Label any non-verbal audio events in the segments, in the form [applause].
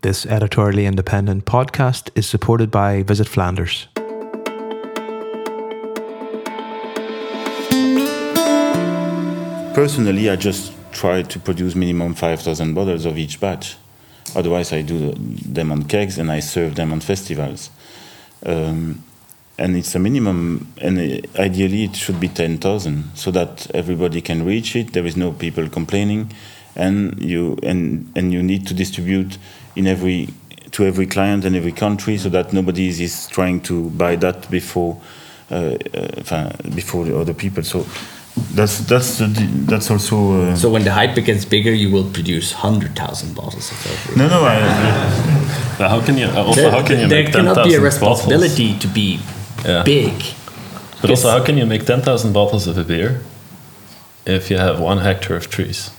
This editorially independent podcast is supported by Visit Flanders. Personally, I just try to produce minimum 5,000 bottles of each batch. Otherwise, I do them on kegs and I serve them on festivals. Um, and it's a minimum, and ideally it should be 10,000 so that everybody can reach it. There is no people complaining, and you and and you need to distribute in every to every client and every country so that nobody is trying to buy that before uh, uh, before the other people. So that's that's that's also. Uh, so when the hype gets bigger, you will produce hundred thousand bottles of every. No, no. I, [laughs] how can you? Also, there, how can you there make cannot be a responsibility bottles? to be yeah. big. But also, how can you make ten thousand bottles of a beer if you have one hectare of trees?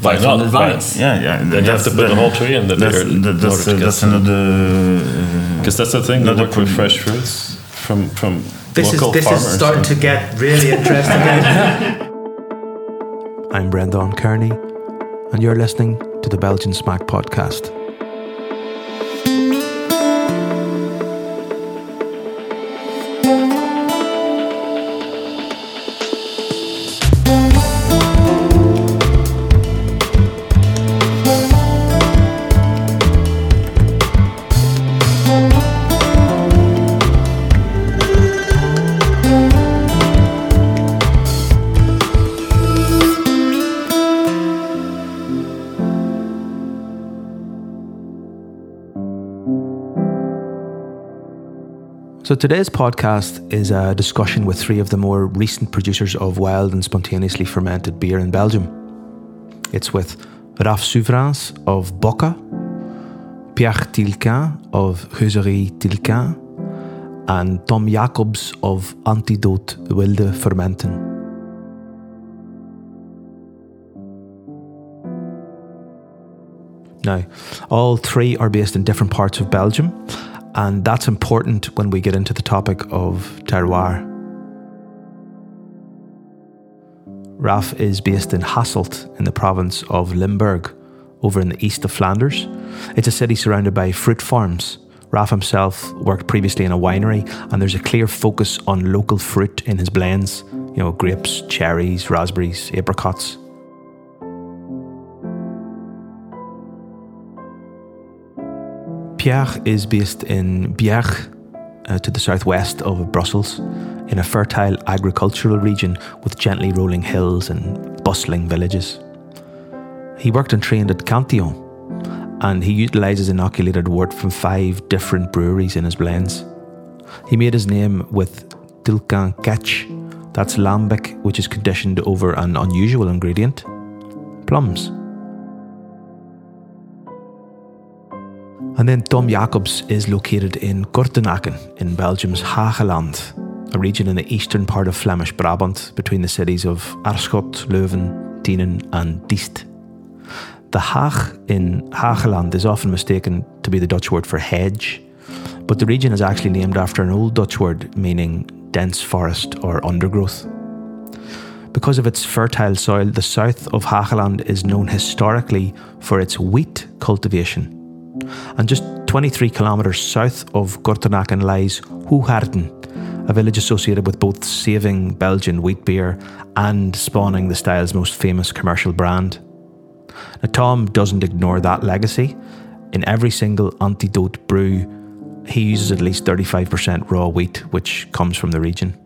Why not? Vines. Yeah, yeah. Then you have to put the whole tree in the that's, beer. That, that's, uh, that's another. Because that's the thing. Another work with fresh fruits from from this local is this farmers. is starting to get really [laughs] interesting. I'm Brendan Kearney, and you're listening to the Belgian Smaak podcast. So today's podcast is a discussion with three of the more recent producers of wild and spontaneously fermented beer in Belgium. It's with Raf Souvereyns of Bokke, Pierre Tilquin of Gueuzerie Tilquin, and Tom Jacobs of Antidoot Wilde Fermenten. Now, all three are based in different parts of Belgium, and that's important when we get into the topic of terroir. Raf is based in Hasselt in the province of Limburg, over in the east of Flanders. It's a city surrounded by fruit farms. Raf himself worked previously in a winery, and there's a clear focus on local fruit in his blends you know, grapes, cherries, raspberries, apricots. Pierre is based in Bierghes, uh, to the southwest of Brussels, in a fertile agricultural region with gently rolling hills and bustling villages. He worked and trained at Cantillon, and he utilises inoculated wort from five different breweries in his blends. He made his name with Tilquin Quetsche, that's lambic, which is conditioned over an unusual ingredient plums. And then Tom Jacobs is located in Kortenaken in Belgium's Hageland, a region in the eastern part of Flemish Brabant between the cities of Aarschot, Leuven, Tienen, and Diest. The Haag in Hageland is often mistaken to be the Dutch word for hedge, but the region is actually named after an old Dutch word meaning dense forest or undergrowth. Because of its fertile soil, the south of Hageland is known historically for its wheat cultivation and just 23 kilometres south of Kortenaken lies Hoegaarden, a village associated with both saving Belgian wheat beer and spawning the style's most famous commercial brand. Now, Tom doesn't ignore that legacy. In every single Antidoot brew, he uses at least 35% raw wheat, which comes from the region.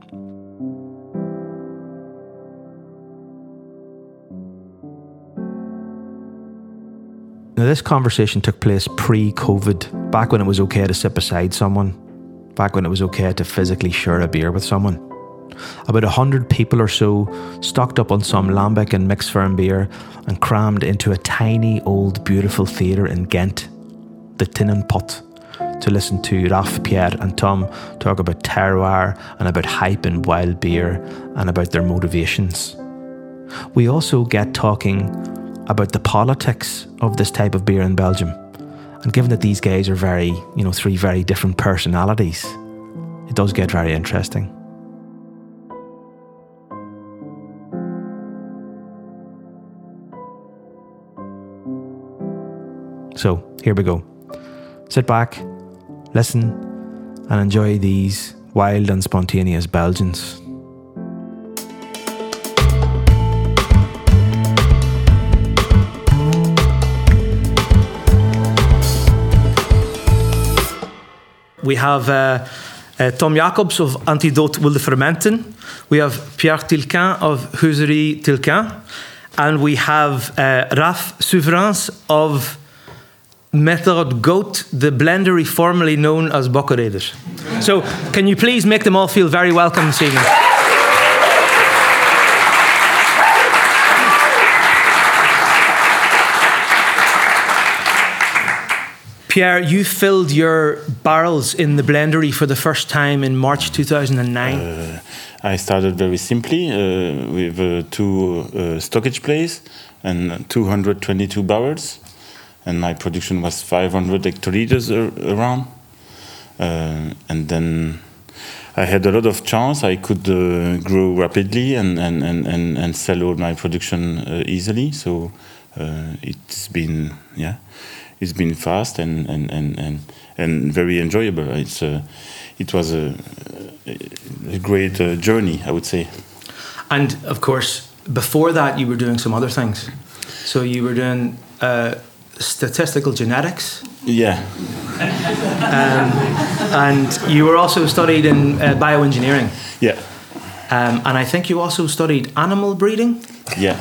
Now, this conversation took place pre COVID, back when it was okay to sit beside someone, back when it was okay to physically share a beer with someone. About a hundred people or so stocked up on some lambic and mixed firm beer and crammed into a tiny, old, beautiful theatre in Ghent, the Tinnenpot, to listen to Raf, Pierre, and Tom talk about terroir and about hype and wild beer and about their motivations. We also get talking about the politics of this type of beer in Belgium. And given that these guys are very, you know, three very different personalities, it does get very interesting. So here we go. Sit back, listen, and enjoy these wild and spontaneous Belgians. We have uh, uh, Tom Jacobs of Antidoot Wilde Fermenten. We have Pierre Tilquin of Gueuzerie Tilquin. And we have uh, Raf Souvereyns of Method Goat, the blendery formerly known as Bokkereyder. So, can you please make them all feel very welcome this evening? Pierre, you filled your barrels in the blendery for the first time in March 2009. Uh, I started very simply uh, with uh, two uh, stockage plays and 222 barrels, and my production was 500 hectoliters ar- around. Uh, and then I had a lot of chance. I could uh, grow rapidly and, and, and, and, and sell all my production easily. So it's been yeah, it's been fast and and, and, and, and very enjoyable. It's uh, it was a, a great uh, journey, I would say. And of course, before that, you were doing some other things. So you were doing uh, statistical genetics, Yeah, and you were also studied in uh, bioengineering. yeah, Um, and I think you also studied animal breeding. yeah.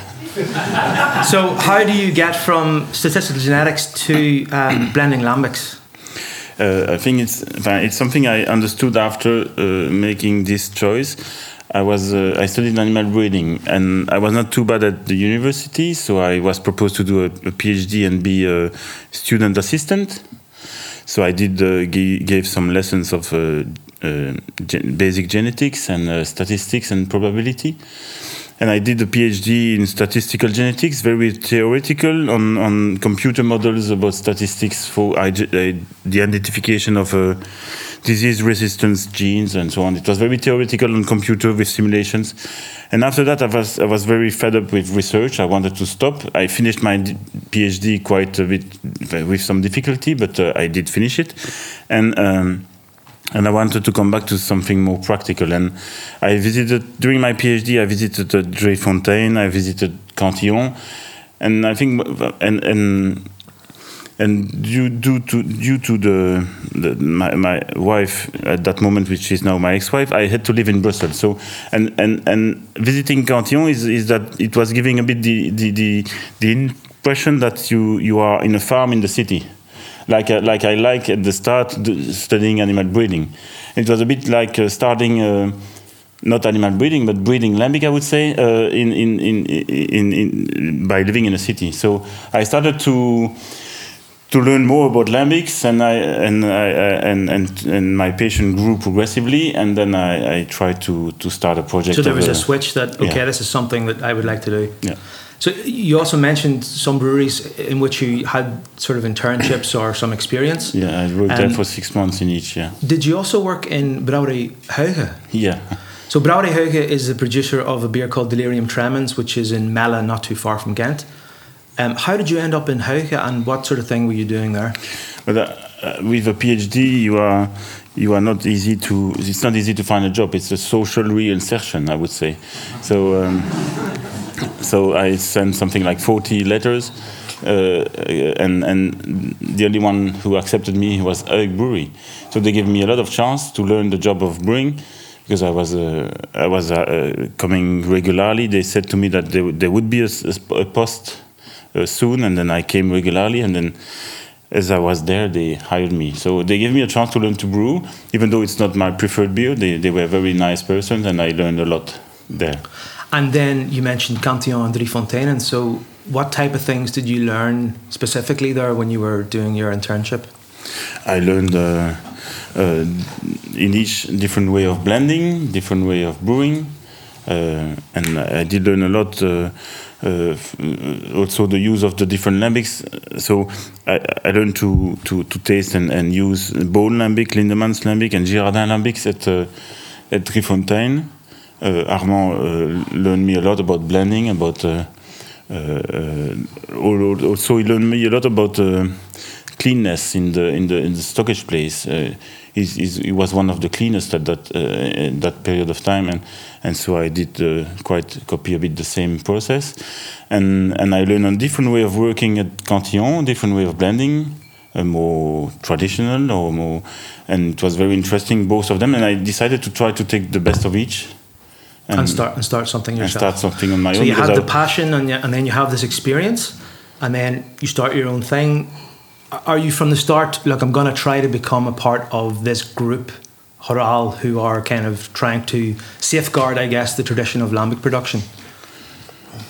So, how do you get from statistical genetics to um, [clears throat] blending lambics? Uh, I think it's it's something I understood after uh, making this choice. I was uh, I studied animal breeding and I was not too bad at the university, so I was proposed to do a, a PhD and be a student assistant. So I did uh, g- gave some lessons of uh, uh, gen- basic genetics and uh, statistics and probability. And I did a PhD in statistical genetics, very theoretical on, on computer models about statistics for uh, the identification of uh, disease resistance genes and so on. It was very theoretical on computer with simulations. And after that, I was, I was very fed up with research. I wanted to stop. I finished my PhD quite a bit with some difficulty, but uh, I did finish it. And um, and I wanted to come back to something more practical. And I visited during my PhD. I visited uh, Fontaine. I visited Cantillon, and I think and and and due, due to due to the, the my, my wife at that moment, which is now my ex-wife, I had to live in Brussels. So and and and visiting Cantillon is is that it was giving a bit the the the, the impression that you you are in a farm in the city like uh, like I like at the start studying animal breeding. It was a bit like uh, starting uh, not animal breeding but breeding lambic, I would say, uh, in, in, in, in, in by living in a city. So I started to to learn more about lambics, and I and I, I- and, and and my patient grew progressively, and then I, I tried to to start a project. So there was a switch that okay, yeah. this is something that I would like to do. Yeah. So you also mentioned some breweries in which you had sort of internships or some experience. Yeah, I worked there Um, for six months in each. Yeah, Did you also work in Brouwerij Huige? yeah. So Brouwerij Huige is the producer of a beer called Delirium Tremens, which is in Melle, not too far from Ghent. Um, how did you end up in Huige, and what sort of thing were you doing there? Uh, uh, with a PhD, you are you are not easy to. It's not easy to find a job. It's a social reinsertion, I would say. So um, so I sent something like forty letters, uh, and and the only one who accepted me was Eric Brewery. So they gave me a lot of chance to learn the job of brewing. Because I was uh, I was uh, coming regularly, they said to me that there, would- there would be a, a post uh, soon, and then I came regularly, and then as I was there, they hired me. So they gave me a chance to learn to brew, even though it's not my preferred beer. They, they were very nice persons, and I learned a lot there. And then you mentioned Cantillon and Driefonteinen. So what type of things did you learn specifically there when you were doing your internship? I learned uh, uh, in each different way of blending, different way of brewing, uh, and I did learn a lot. Uh, uh, also the use of the different lambics. So I, I learned to, to, to taste and, and use Boon lambic, Lindemans lambic, and Girardin lambics at uh, at Driefontein. Uh, Armand uh, learned me a lot about blending, about uh, also, he learned me a lot about cleanness in the in the in the stockage place. Uh, he's, he's, he was one of the cleanest at that uh, that period of time, and and so I did uh, quite copy a bit the same process, and and I learned a different way of working at Cantillon, different way of blending, a more traditional or more, and it was very interesting both of them, and I decided to try to take the best of each. And start and start something yourself. and start something on my so own. you have the passion, and, you, and then you have this experience, and then you start your own thing. Are you from the start? Look, I'm going to try to become a part of this group, HORAL, who are kind of trying to safeguard, I guess, the tradition of lambic production.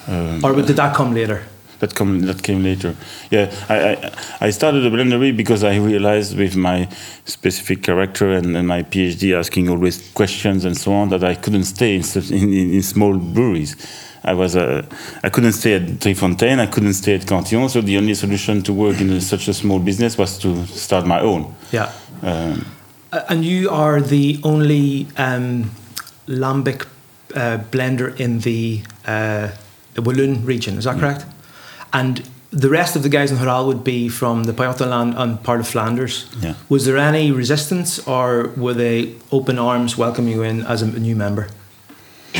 Um, or did that come later? That come that came later. Yeah, I, I I started a blendery because I realized with my specific character and, and my PhD asking always questions and so on that I couldn't stay in in, in, small breweries. I was uh, I couldn't stay at Trifontaine. I couldn't stay at Cantillon. So the only solution to work in a, such a small business was to start my own. Yeah. Um, And you are the only um, lambic uh, blender in the uh, Walloon region, is that correct? And the rest of the guys in HORAL would be from the Pajottenland and part of Flanders. Yeah. Was there any resistance or were they open arms welcoming you in as a new member? [laughs]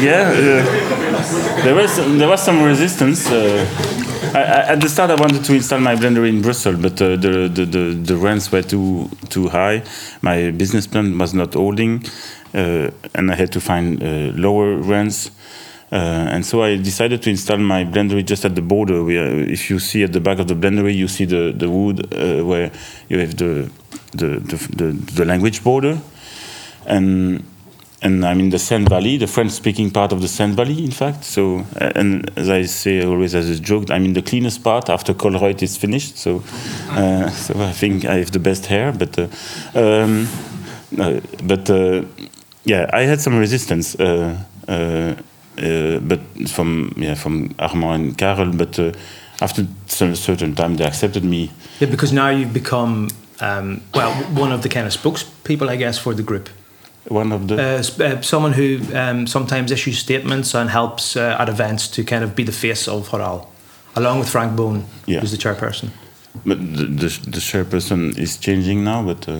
yeah, uh, there was there was some resistance. Uh, I, at the start, I wanted to install my blender in Brussels, but uh, the, the, the the rents were too too high. My business plan was not holding, uh, and I had to find uh, lower rents. Uh, and so I decided to install my blendery just at the border. Where, if you see at the back of the blendery, you see the the wood uh, where you have the, the the the language border, and and I'm in the Senne Valley, the French-speaking part of the Senne Valley, in fact. So, uh, and as I say always as a joke, I'm in the cleanest part after Colruyt is finished. So, uh, [laughs] so I think I have the best hair. But, uh, um, no, but uh, yeah, I had some resistance. Uh, uh, uh, but from yeah from Armand and Carol. but uh, after some certain time they accepted me. Yeah, because now you've become, um, well, one of the kind of spokespeople, I guess, for the group. One of the Uh, uh, someone who um, sometimes issues statements and helps uh, at events to kind of be the face of HORAL, along with Frank Boon, Yeah. who's the chairperson. But the, the, the chairperson is changing now, but uh,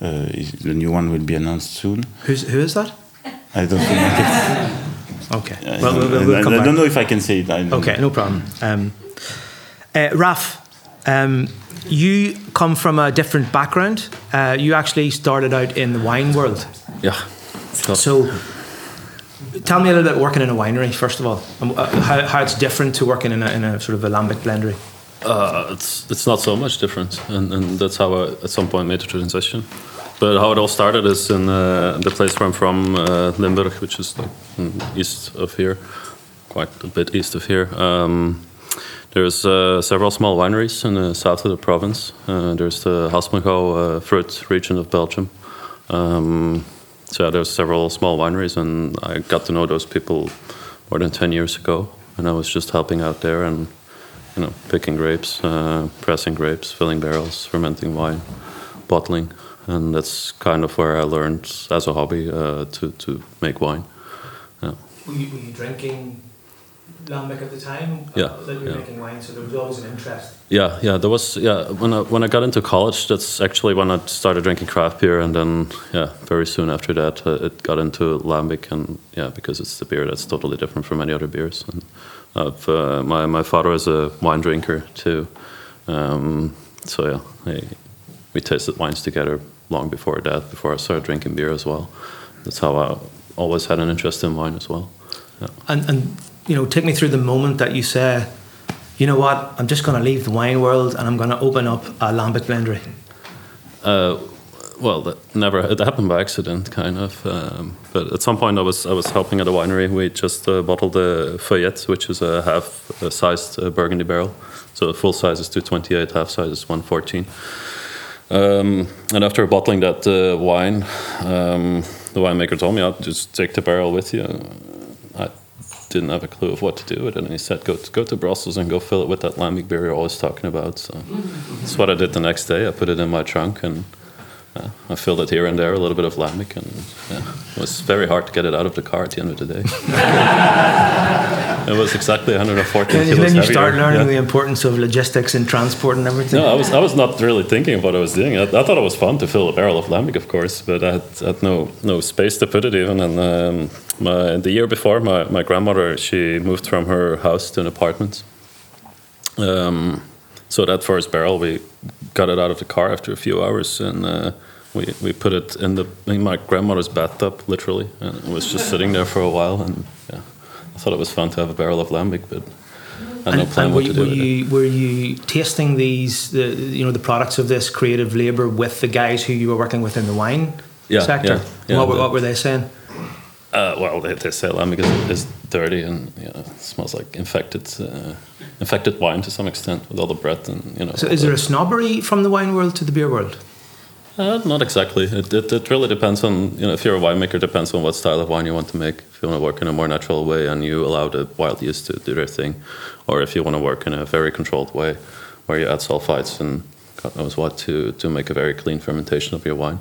uh, the new one will be announced soon. Who's, who is that? I don't think I. [laughs] [laughs] Okay. I, well, we'll, we'll, I- come I back. don't know if I can say it. I Okay, know. no problem. Um, uh, Raf, um, you come from a different background. Uh, you actually started out in the wine world. Yeah. So, tell me a little bit working in a winery, first of all, uh, how, how it's different to working in a, in a sort of a lambic blendery. Uh, it's it's not so much different, and, and that's how I at some point made the transition. But how it all started is in uh, the place where I'm from, uh, Limburg, which is like mm, east of here, quite a bit east of here. Um, there's uh, several small wineries in the south of the province. Uh, there's the Haspengouw uh, fruit region of Belgium. Um, so there's several small wineries, and I got to know those people more than 10 years ago. And I was just helping out there and you know, picking grapes, uh, pressing grapes, filling barrels, fermenting wine, bottling, and that's kind of where I learned as a hobby uh, to to make wine. Yeah. Were you, were you drinking lambic at the time? Yeah, Uh, that you were yeah. making wine, so there was always an interest. Yeah, yeah. There was yeah when I when I got into college. That's actually when I started drinking craft beer, and then yeah, very soon after that, uh, it got into lambic, and yeah, because it's the beer that's totally different from any other beers. And I've, uh, my my father is a wine drinker too, um, so yeah, I, we tasted wines together long before that. Before I started drinking beer as well, that's how I always had an interest in wine as well. Yeah. And, and you know, take me through the moment that you say, you know what, I'm just going to leave the wine world and I'm going to open up a lambic blendery. Uh, well, that never it happened by accident, kind of. Um, but at some point, I was I was helping at a winery. We just uh, bottled the Feuillette, which is a half-sized uh, Burgundy barrel. So full size is 228, half size is 114. Um, and after bottling that uh, wine, um, the winemaker told me, "I'll just take the barrel with you." Didn't have a clue of what to do with it, and he said, "Go to, go to Brussels and go fill it with that lambic beer you're always talking about." So that's what I did the next day. I put it in my trunk and uh, I filled it here and there, a little bit of lambic, and yeah, it was very hard to get it out of the car at the end of the day. it was exactly 114 And kilos then you heavier, start learning yeah. the importance of logistics and transport and everything. No, I was I was not really thinking of what I was doing. I, I thought it was fun to fill a barrel of lambic, of course, but I had, had no no space to put it even. And um, my, the year before, my, my grandmother she moved from her house to an apartment. Um, so that first barrel, we got it out of the car after a few hours, and uh, we we put it in the in my grandmother's bathtub, literally, and it was just sitting there for a while. And yeah, I thought it was fun to have a barrel of lambic, but. I had no plan and what to do were you were you tasting these the you know the products of this creative labor with the guys who you were working with in the wine Yeah, sector? yeah, yeah, what, were, the- what were they saying? Uh, well, they, they say lambic is, is dirty and you know, it smells like infected, uh, infected wine to some extent with all the bread and you know. So is the- there a snobbery from the wine world to the beer world? Uh, not exactly. It, it, it really depends on you know if you're a winemaker, it depends on what style of wine you want to make. If you want to work in a more natural way and you allow the wild yeast to do their thing, or if you want to work in a very controlled way, where you add sulfites and God knows what to to make a very clean fermentation of your wine.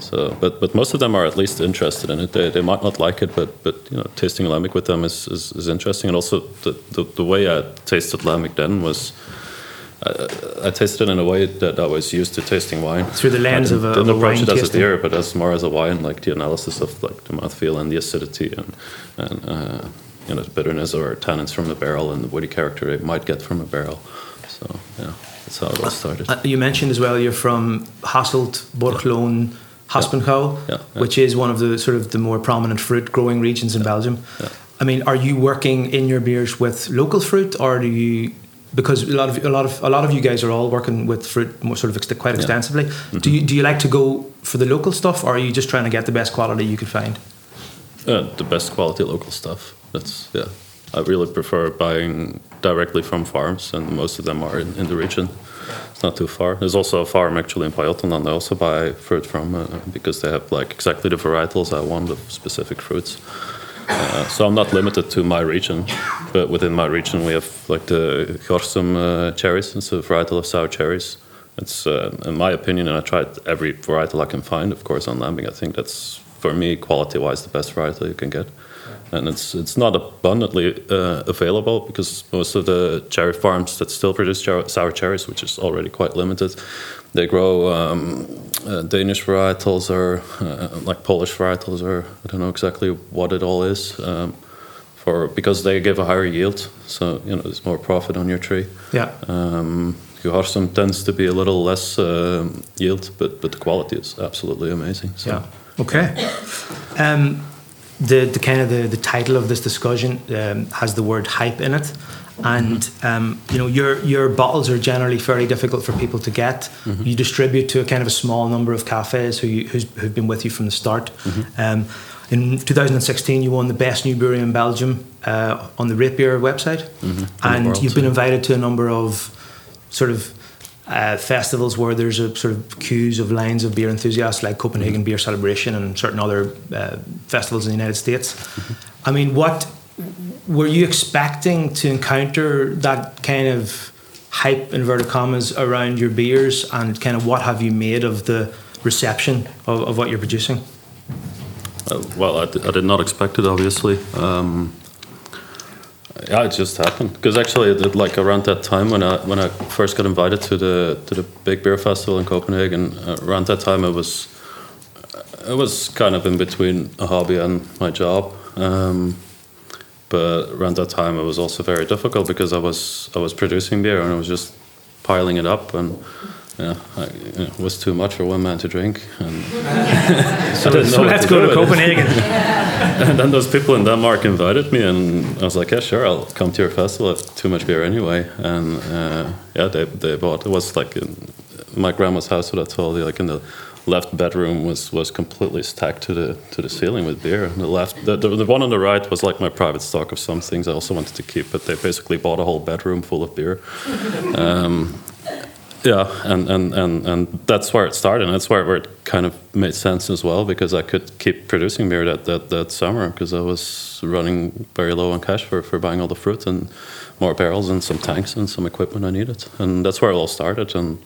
So, but but most of them are at least interested in it. They, they might not like it, but but you know, tasting lambic with them is, is, is interesting. And also the, the the way I tasted lambic then was. I, I tasted it in a way that I was used to tasting wine Through the lens of a- didn't of a approach wine it as a beer, but as more as a wine, like the analysis of like the mouthfeel and the acidity and and uh, you know the bitterness or tannins from the barrel and the woody character it might get from a barrel. So yeah, that's how it all started. Uh, you mentioned as well you're from Hasselt, Borgloon, Haspengouw, Yeah, yeah. which is one of the sort of the more prominent fruit growing regions in Belgium. I mean, are you working in your beers with local fruit, or do you? Because a lot of a lot of a lot of you guys are all working with fruit more sort of quite extensively. Do you do you like to go for the local stuff, or are you just trying to get the best quality you could find? Uh, the best quality local stuff. That's yeah. I really prefer buying directly from farms, and most of them are in, in the region. Not too far. There's also a farm actually in Pajottenland I also buy fruit from uh, because they have like exactly the varietals I want of specific fruits. Uh, so I'm not limited to my region, but within my region we have like the Gorsem uh, cherries. It's a varietal of sour cherries. It's uh, in my opinion, and I tried every varietal I can find, of course, on Lambing. I think that's for me quality-wise the best varietal you can get, and it's it's not abundantly uh, available because most of the cherry farms that still produce cher- sour cherries, which is already quite limited, they grow um, uh, Danish varietals or uh, like Polish varietals or I don't know exactly what it all is. Um, for because they give a higher yield, so you know there's more profit on your tree. Yeah. Um, tends to be a little less um yield, but but the quality is absolutely amazing. So. Yeah. Okay. Um, the the kind of the, the title of this discussion um, has the word hype in it, and um, you know your your bottles are generally fairly difficult for people to get. You distribute to a kind of a small number of cafes who you, who's, who've been with you from the start. Um, in 2016, you won the best new brewery in Belgium uh, on the RateBeer website, and you've been invited to a number of sort of uh, festivals where there's a sort of queues of lines of beer enthusiasts like Copenhagen Beer Celebration and certain other uh, festivals in the United States. I mean, what were you expecting to encounter that kind of hype inverted commas around your beers and kind of what have you made of the reception of, of what you're producing? Uh, well, I, did not expect it, obviously. Um, yeah, it just happened because actually, it, like around that time when I when I first got invited to the to the big beer festival in Copenhagen, uh, around that time it was it was kind of in between a hobby and my job. Um, but around that time, it was also very difficult because I was I was producing beer and I was just piling it up and. Yeah, I, you know, it was too much for one man to drink, and [laughs] [laughs] so, I didn't So let's to go to it. Copenhagen. [laughs] And then those people in Denmark invited me, and I was like, "Yeah, sure, I'll come to your festival. I have too much beer anyway." And uh, yeah, they they bought. It was like in my grandma's house. What I told you, like in the left bedroom was was completely stacked to the to the ceiling with beer. And the left, the, the, the one on the right was like my private stock of some things I also wanted to keep. But they basically bought a whole bedroom full of beer. Um, yeah, and, and, and, and that's where it started, and that's where, where it kind of made sense as well because I could keep producing beer that, that, that summer because I was running very low on cash for, for buying all the fruit and more barrels and some tanks and some equipment I needed, and that's where it all started. And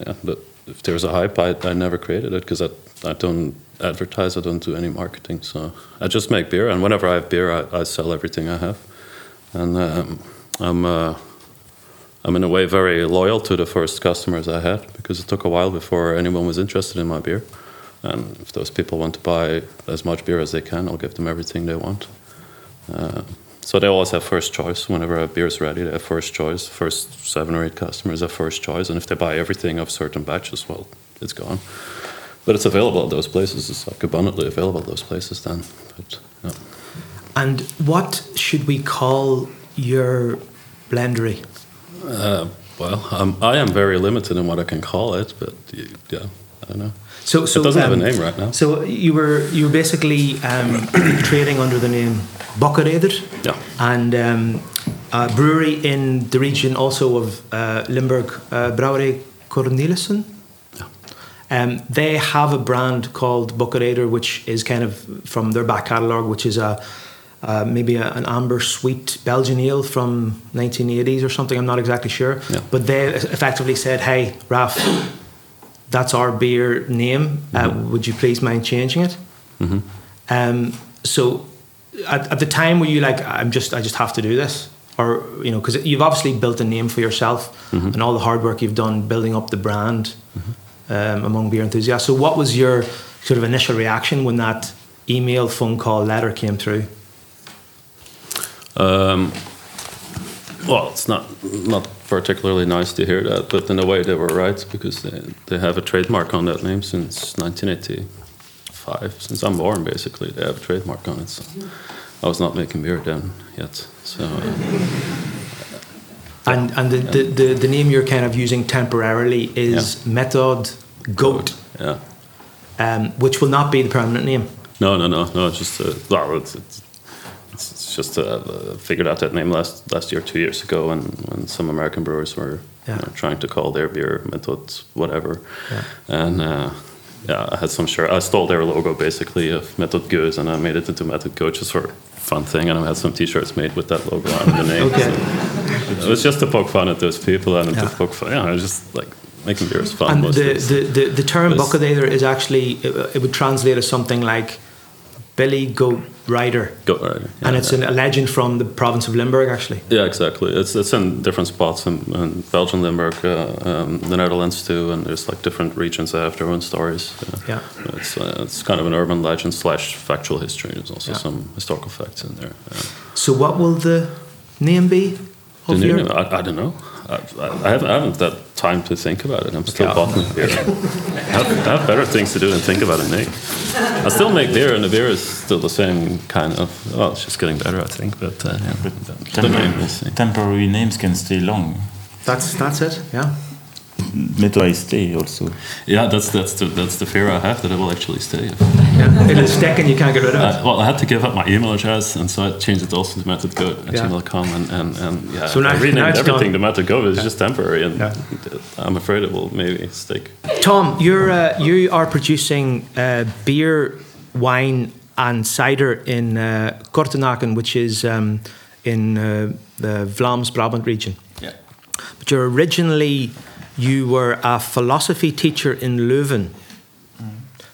yeah, but if there's a hype, I, I never created it because I, I don't advertise, I don't do any marketing. So I just make beer, and whenever I have beer, I, I sell everything I have. And um, I'm, uh, I'm in a way very loyal to the first customers I had because it took a while before anyone was interested in my beer. And if those people want to buy as much beer as they can, I'll give them everything they want. Uh, so they always have first choice. Whenever a beer is ready, they have first choice. First seven or eight customers have first choice. And if they buy everything of certain batches, well, it's gone. But it's available at those places. It's like abundantly available at those places then. But, yeah. And what should we call your blendery? Uh, well, um, I am very limited in what I can call it, but yeah, I don't know. So, so it doesn't have a um, name right now. So you were you were basically um, [clears throat] trading under the name Bokkereyder, Yeah. and um, a brewery in the region also of uh, Limburg, uh, Brouwerij Cornelissen. Yeah um, they have a brand called Bokkereyder, which is kind of from their back catalogue, which is a uh, maybe a, an amber sweet Belgian ale from 1980s or something. I'm not exactly sure, Yeah. but they effectively said, "Hey, Raf, that's our beer name. Uh, would you please mind changing it?" Mhm. Um, so, at, at the time, were you like, "I'm just, I just have to do this," or you know, because you've obviously built a name for yourself and all the hard work you've done building up the brand um, among beer enthusiasts. So, what was your sort of initial reaction when that email, phone call, letter came through? Um, well, it's not not particularly nice to hear that, but in a way they were right because they, they have a trademark on that name since 1985. Since I'm born, basically, they have a trademark on it. So I was not making beer then yet. So uh, And and the, the, the, the name you're kind of using temporarily is Method Goat, yeah, um, which will not be the permanent name. no, no, no, no. It's just uh, well, it's, it's, it's it's just uh, figured out that name last last year, two years ago, when when some American brewers were you know, trying to call their beer Method whatever. Yeah. And uh, yeah, I had some shirt. I stole their logo basically of Method Goes, and I made it into Method Go just for fun thing. And I had some T-shirts made with that logo on the name. Okay. So it was just to poke fun at those people and Yeah. to poke fun. Yeah, I was just like making beer is fun. And the, the, the, the term But is actually, it, it would translate as something like Billy Goat Rider. Go right. yeah, and it's yeah. an, a legend from the province of Limburg, actually. Yeah, exactly. It's it's in different spots in, in Belgium, Limburg, uh, um, the Netherlands too, and there's like different regions that have their own stories. Uh, Yeah. It's uh, it's kind of an urban legend slash factual history. There's also Yeah. some historical facts in there. So, what will the name be? The new your- name, I, I don't know. I, I, haven't, I haven't that time to think about it. I'm still Okay. bottling beer. I, have, I have better things to do than think about it, name. I still make beer, and the beer is still the same kind of. Well, it's just getting better, I think. But, uh, yeah, But the, the name temporary names can stay long. That's that's it. Yeah. Meto I stay also. Yeah, that's that's the that's the fear I have that I will actually stay. [laughs] yeah. It'll stick and you can't get rid of it. Uh, well, I had to give up my email address, and so I changed it also to methodgo at Yeah. gmail.com, and, and, and yeah, So now- I now renamed it's everything done. to methodgo. It's just temporary, and Yeah. I'm afraid it will maybe stick. Tom, you're uh, you are producing uh, beer, wine, and cider in uh, Kortenaken, which is um, in uh, the Vlaams Brabant region. Yeah. But you're originally you were a philosophy teacher in Leuven.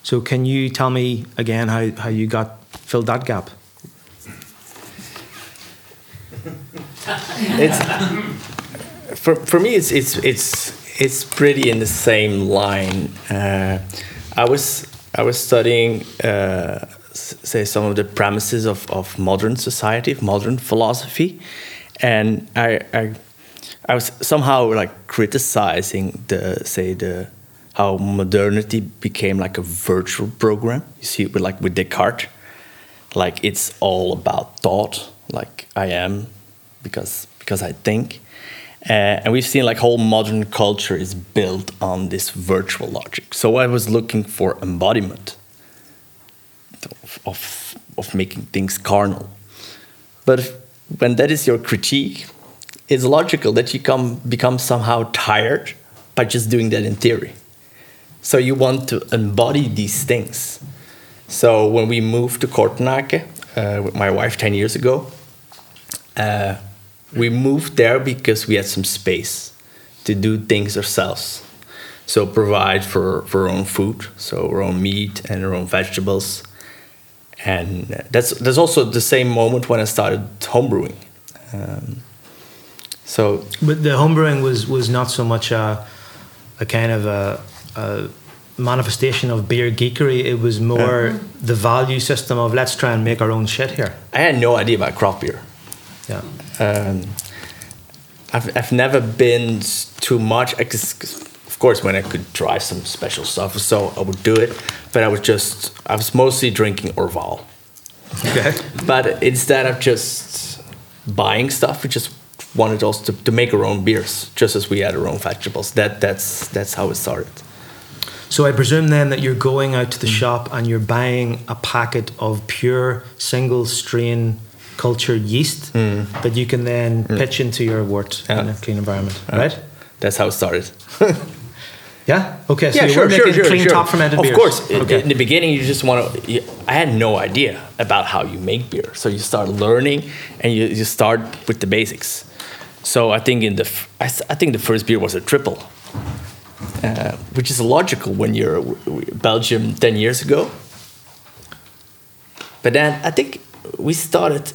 So can you tell me again how, how you got filled that gap? [laughs] it's for for me it's it's it's it's pretty in the same line uh, i was i was studying uh, say some of the premises of, of modern society of modern philosophy and i i i was somehow like criticizing the say the how modernity became like a virtual program you see with like with descartes. Like it's all about thought like i am because because i think. Uh, and we've seen like whole modern culture is built on this virtual logic. So i was looking for embodiment of of, of making things carnal. But if- when that is your critique it's logical that you come become somehow tired by just doing that in theory so you want to embody these things so when we moved to Kortenaken uh, with my wife 10 years ago, uh, we moved there because we had some space to do things ourselves. so provide for for our own food, so our own meat and our own vegetables, and that's that's also the same moment when I started homebrewing. Um, so But the homebrewing was was not so much a, a kind of a, a manifestation of beer geekery. It was more the value system of let's try and make our own shit here. I had no idea about craft beer. Yeah. um, I've, I've never been too much. I just, 'cause of course, when I could try some special stuff, so I would do it. But I was just, I was mostly drinking Orval. Okay. But instead of just buying stuff, we just wanted also to, to make our own beers, just as we had our own vegetables. That that's that's how it started. So I presume then that you're going out to the shop and you're buying a packet of pure single strain cultured yeast hmm. that you can then hmm. pitch into your wort in a clean environment, right? That's how it started. [laughs] Yeah. Okay. So yeah, sure, sure, making sure, clean sure. top fermented beer. of beers. course, in, Okay. in the beginning, you just want to. I had no idea about how you make beer, so you start learning, and you, you start with the basics. So I think in the I, I think the first beer was a triple, uh, which is logical when you're Belgium ten years ago. But then I think we started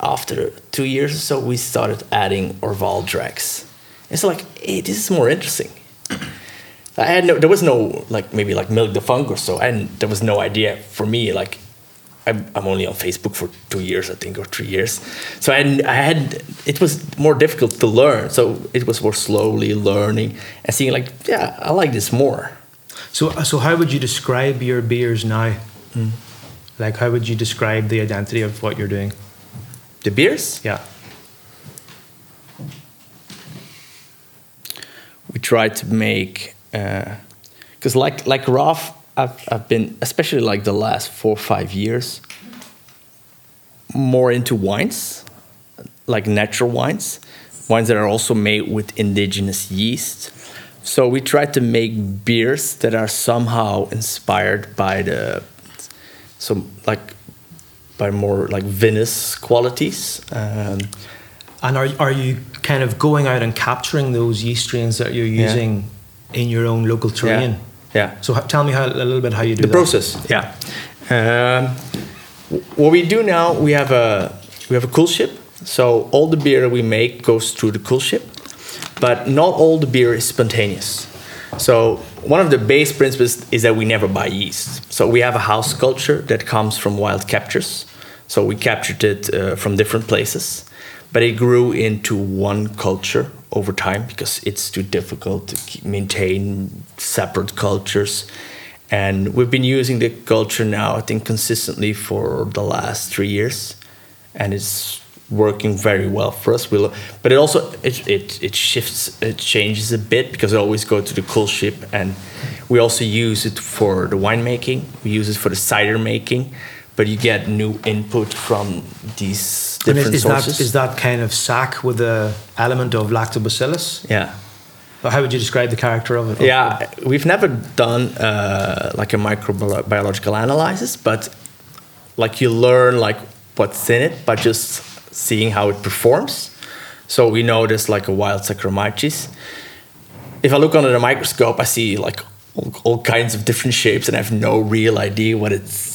after two years or so. We started adding Orval dregs. It's like, hey, this is more interesting. I had no, there was no like maybe like Milk the Funk or so, and there was no idea for me. Like, I'm, I'm only on Facebook for two years, I think, or three years. So I had, I had it was more difficult to learn. So it was more slowly learning and seeing like, yeah, I like this more. So, so how would you describe your beers now? Hmm. Like, how would you describe the identity of what you're doing? The beers, Yeah. we try to make because like like Raf, I've I've been especially like the last four or five years more into wines, like natural wines, wines that are also made with indigenous yeast. So we try to make beers that are somehow inspired by the some like by more like vinous qualities. Um, And are, are you kind of going out and capturing those yeast strains that you're Yeah. using in your own local terrain? yeah. So h- tell me how, a little bit how you do the that. process. Yeah. Um, what we do now we have a we have a cool ship. So all the beer we make goes through the cool ship but not all the beer is spontaneous. So one of the base principles is that we never buy yeast. So we have a house culture that comes from wild captures. So we captured it uh, from different places but it grew into one culture over time because it's too difficult to maintain separate cultures. And we've been using the culture now i think consistently for the last three years and it's working very well for us. We lo- but it also it, it, it shifts it changes a bit because i always go to the cool ship and we also use it for the winemaking. We use it for the cider making but you get new input from these And different is, is, sources that, is that kind of sac with the element of lactobacillus? yeah Or how would you describe the character of it? Yeah, we've never done uh, like a microbiological analysis, but like you learn like what's in it by just seeing how it performs. So we know there's like a wild Saccharomyces. If I look under the microscope, I see like all, all kinds of different shapes, and I have no real idea what it's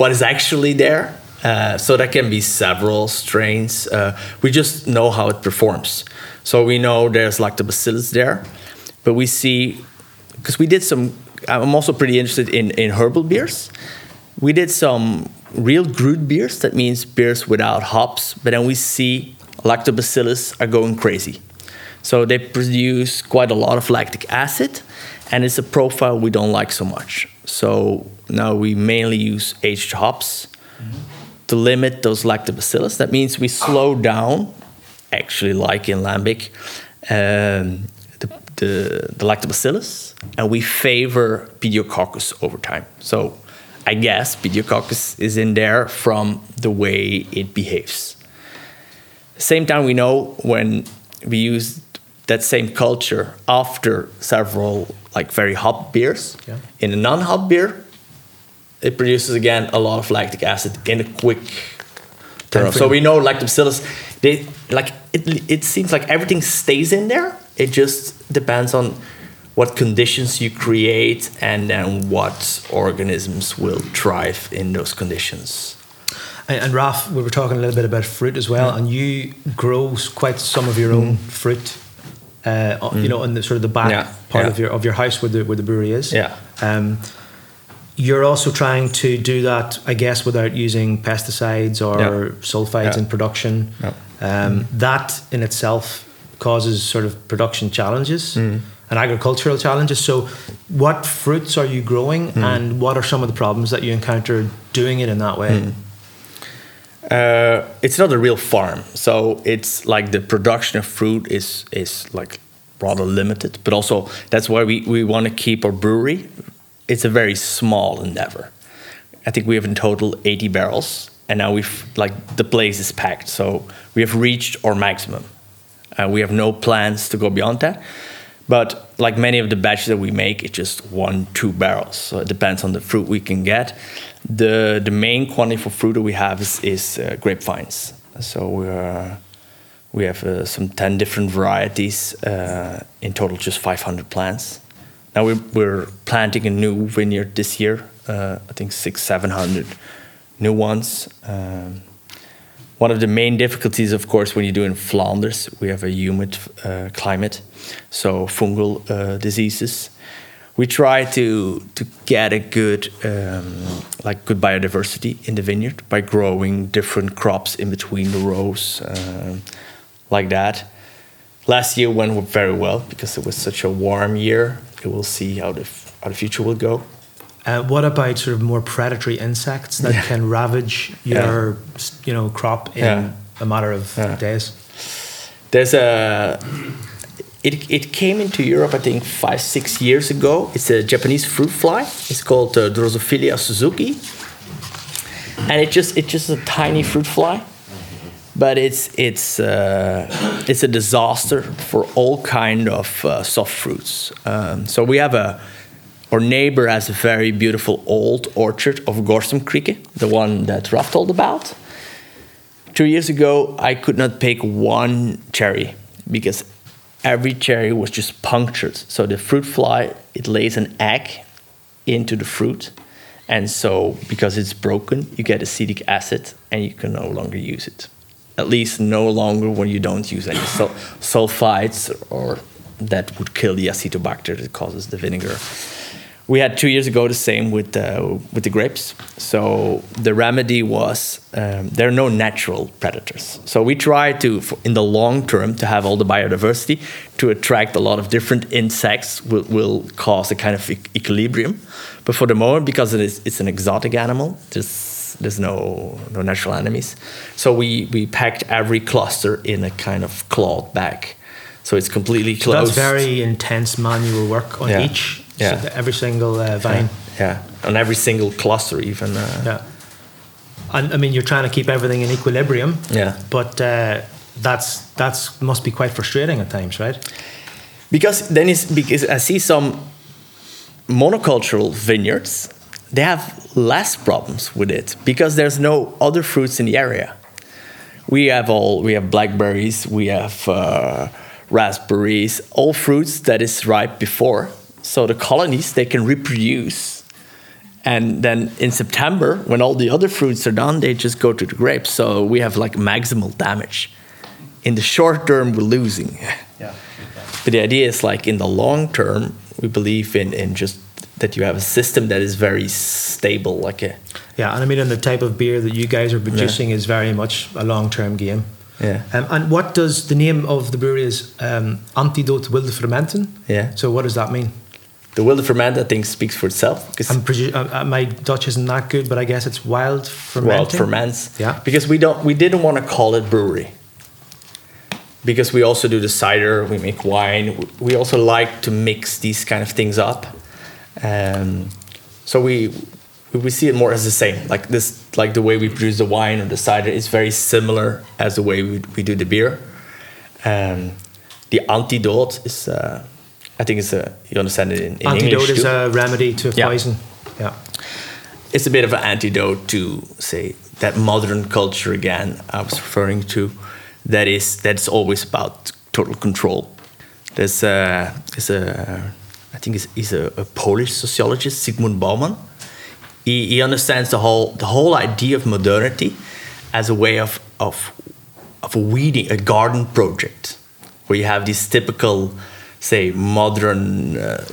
what is actually there. Uh, so that can be several strains. Uh, we just know how it performs. So we know there's lactobacillus there, but we see because we did some. I'm also pretty interested in in herbal beers. We did some real brewed beers. That means beers without hops. But then we see lactobacillus are going crazy. So they produce quite a lot of lactic acid, and it's a profile we don't like so much. So now we mainly use aged hops to limit those lactobacillus. That means we slow down, actually like in lambic, um, the, the, the lactobacillus, and we favor pediococcus over time. So I guess pediococcus is in there from the way it behaves. Same time, we know when we use that same culture after several like very hot beers. Yeah. In a non-hot beer, it produces again a lot of lactic acid in a quick turn. So we know lactobacillus. They like it. It seems like everything stays in there. It just depends on what conditions you create, and then what organisms will thrive in those conditions. And, and Raf, we were talking a little bit about fruit as well, mm. and you grow quite some of your own mm. fruit. Uh, o- You know, in the sort of the back Mm. Yeah, part yeah. of your of your house where the where the brewery is. Yeah. Um, you're also trying to do that, I guess, without using pesticides or Yeah. sulfides in production. Yeah. Um, that in itself causes sort of production challenges Mm. and agricultural challenges. So, what fruits are you growing, Mm. and what are some of the problems that you encounter doing it in that way? Uh, it's not a real farm, so it's like the production of fruit is is like rather limited. But also that's why we, we want to keep our brewery. It's a very small endeavor. I think we have in total 80 barrels, and now we've like the place is packed, so we have reached our maximum. Uh, we have no plans to go beyond that. But like many of the batches that we make, it's just one, two barrels. So it depends on the fruit we can get. The the main quantity for fruit that we have is, is uh, grapevines. So we're, we have uh, some 10 different varieties, uh, in total just 500 plants. Now we're, we're planting a new vineyard this year, uh, I think six, 700 new ones. Um, one of the main difficulties, of course, when you do in Flanders, we have a humid uh, climate, so fungal uh, diseases. We try to to get a good um, like good biodiversity in the vineyard by growing different crops in between the rows, um, like that. Last year went very well because it was such a warm year. We'll see how the f- how the future will go. Uh, what about sort of more predatory insects that Yeah. can ravage your, s- you know, crop in Yeah. a matter of Yeah. days? There's a. It, it came into Europe, I think, five, six years ago. It's a Japanese fruit fly. It's called uh, Drosophila suzukii. And it just it's just a tiny fruit fly. But it's, it's, uh, it's a disaster for all kind of uh, soft fruits. Um, so we have a, our neighbor has a very beautiful old orchard of Gorsemkriek, the one that Raf told about two years ago i could not pick one cherry because every cherry was just punctured. So the fruit fly it lays an egg into the fruit. And so because it's broken you get acetic acid and you can no longer use it. At least no longer when you don't use any sul- sulfides or that would kill the acetobacter that causes the vinegar we had two years ago the same with uh, with the grapes. So the remedy was um, there are no natural predators. So we try to, in the long term, to have all the biodiversity to attract a lot of different insects will, will cause a kind of e- equilibrium. But for the moment, because it is it's an exotic animal, there's there's no no natural enemies. So we we packed every cluster in a kind of cloth bag. So it's completely So closed. that's very intense manual work on Yeah. each, Yeah. every single uh, vine. Yeah, on every single cluster, even. Uh, Yeah. And I mean, you're trying to keep everything in equilibrium. Yeah. But uh, that's that's must be quite frustrating at times, right? Because then it's because I see some monocultural vineyards, they have less problems with it because there's no other fruits in the area. We have all we have blackberries, we have uh, raspberries, all fruits that is ripe before. So the colonies they can reproduce, and then in September when all the other fruits are done, they just go to the grapes. So we have like maximal damage. In the short term, we're losing. Yeah. [laughs] But the idea is like in the long term, we believe in, in just that you have a system that is very stable, like a Yeah, and I mean, and the type of beer that you guys are producing is very much a long-term game. Yeah. Um, and what does the name of the brewery is um, Antidoot Wilde Fermenten? Yeah. So what does that mean? The wild ferment. I think speaks for itself because I'm presu- uh, uh, my Dutch isn't that good, but I guess it's wild fermenting. wild ferments. Yeah. Because we don't we didn't want to call it brewery. Because we also do the cider, we make wine. We also like to mix these kind of things up. Um, so we we see it more as the same. Like this, like the way we produce the wine or the cider is very similar as the way we, we do the beer. Um, the antidote is, uh, I think, it's a you understand it in, in Antidote English is too a remedy to Yeah. poison. Yeah. it's a bit of an antidote to say that modern culture again I was referring to that is that's always about total control. There's a, there's a I think he's, he's a, a Polish sociologist, Zygmunt Bauman. He, he understands the whole the whole idea of modernity as a way of of of a weeding, a garden project, where you have these typical, say, modern uh,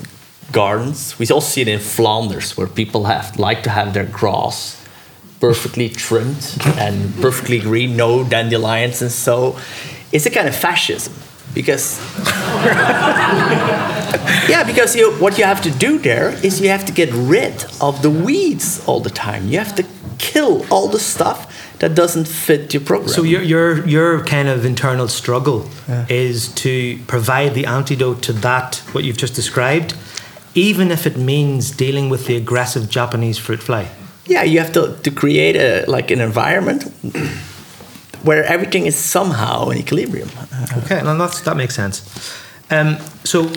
gardens. We also see it in Flanders, where people have like to have their grass perfectly trimmed and perfectly green, no dandelions, and so it's a kind of fascism because [laughs] yeah because you, what you have to do there is you have to get rid of the weeds all the time you have to kill all the stuff that doesn't fit your program So your your your kind of internal struggle is to provide the antidote to that what you've just described, even if it means dealing with the aggressive Japanese fruit fly. yeah you have to, to create a like an environment where everything is somehow in equilibrium Okay, no, that's, that makes sense. Um, so,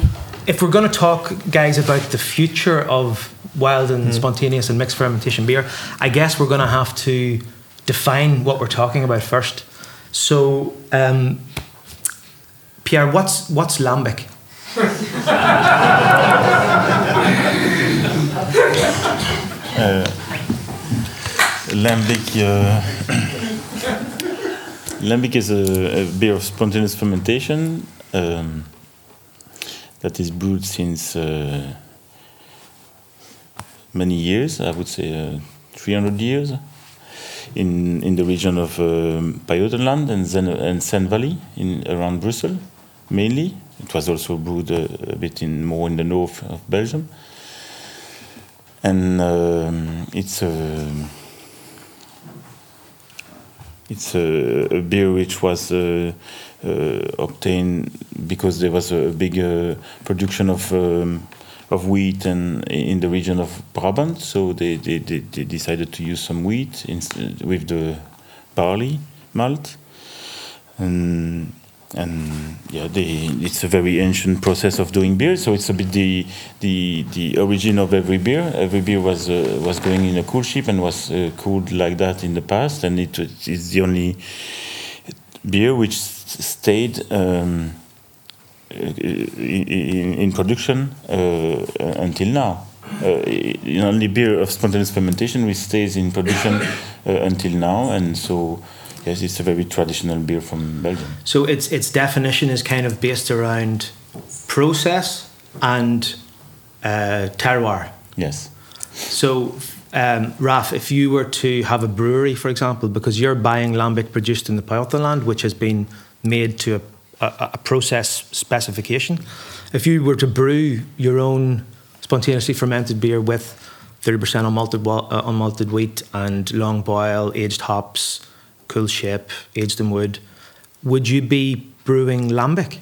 if we're going to talk, guys, about the future of wild and spontaneous and mixed fermentation beer, I guess we're going to have to define what we're talking about first. So, um, Pierre, what's what's lambic? [laughs] Lambic, uh, [coughs] Lambic is a, a beer of spontaneous fermentation um, that is brewed since uh, many years, I would say uh, 300 years, in, in the region of um, Pajottenland and, Zen, and Senne Valley in, around Brussels, mainly. It was also brewed a, a bit in more in the north of Belgium. And um, it's a it's a, a beer which was uh, uh, obtained because there was a big uh, production of um, of wheat and in the region of Brabant, so they, they, they, they decided to use some wheat in, with the barley malt, and and yeah, they, it's a very ancient process of doing beer. So it's a bit the the the origin of every beer. Every beer was uh, was going in a coolship and was uh, cooled like that in the past, and it is the only beer which stayed. Um, in, in production uh, until now. Uh, the only beer of spontaneous fermentation which stays in production [coughs] uh, until now, and so yes, it's a very traditional beer from Belgium. So its its definition is kind of based around process and uh, terroir. Yes. So, um, Raf, if you were to have a brewery, for example, because you're buying lambic produced in the Pajottenland, which has been made to a, a, a process specification, if you were to brew your own spontaneously fermented beer with 30% unmalted, uh, unmalted wheat and long boil, aged hops, coolship, aged in wood, would you be brewing lambic?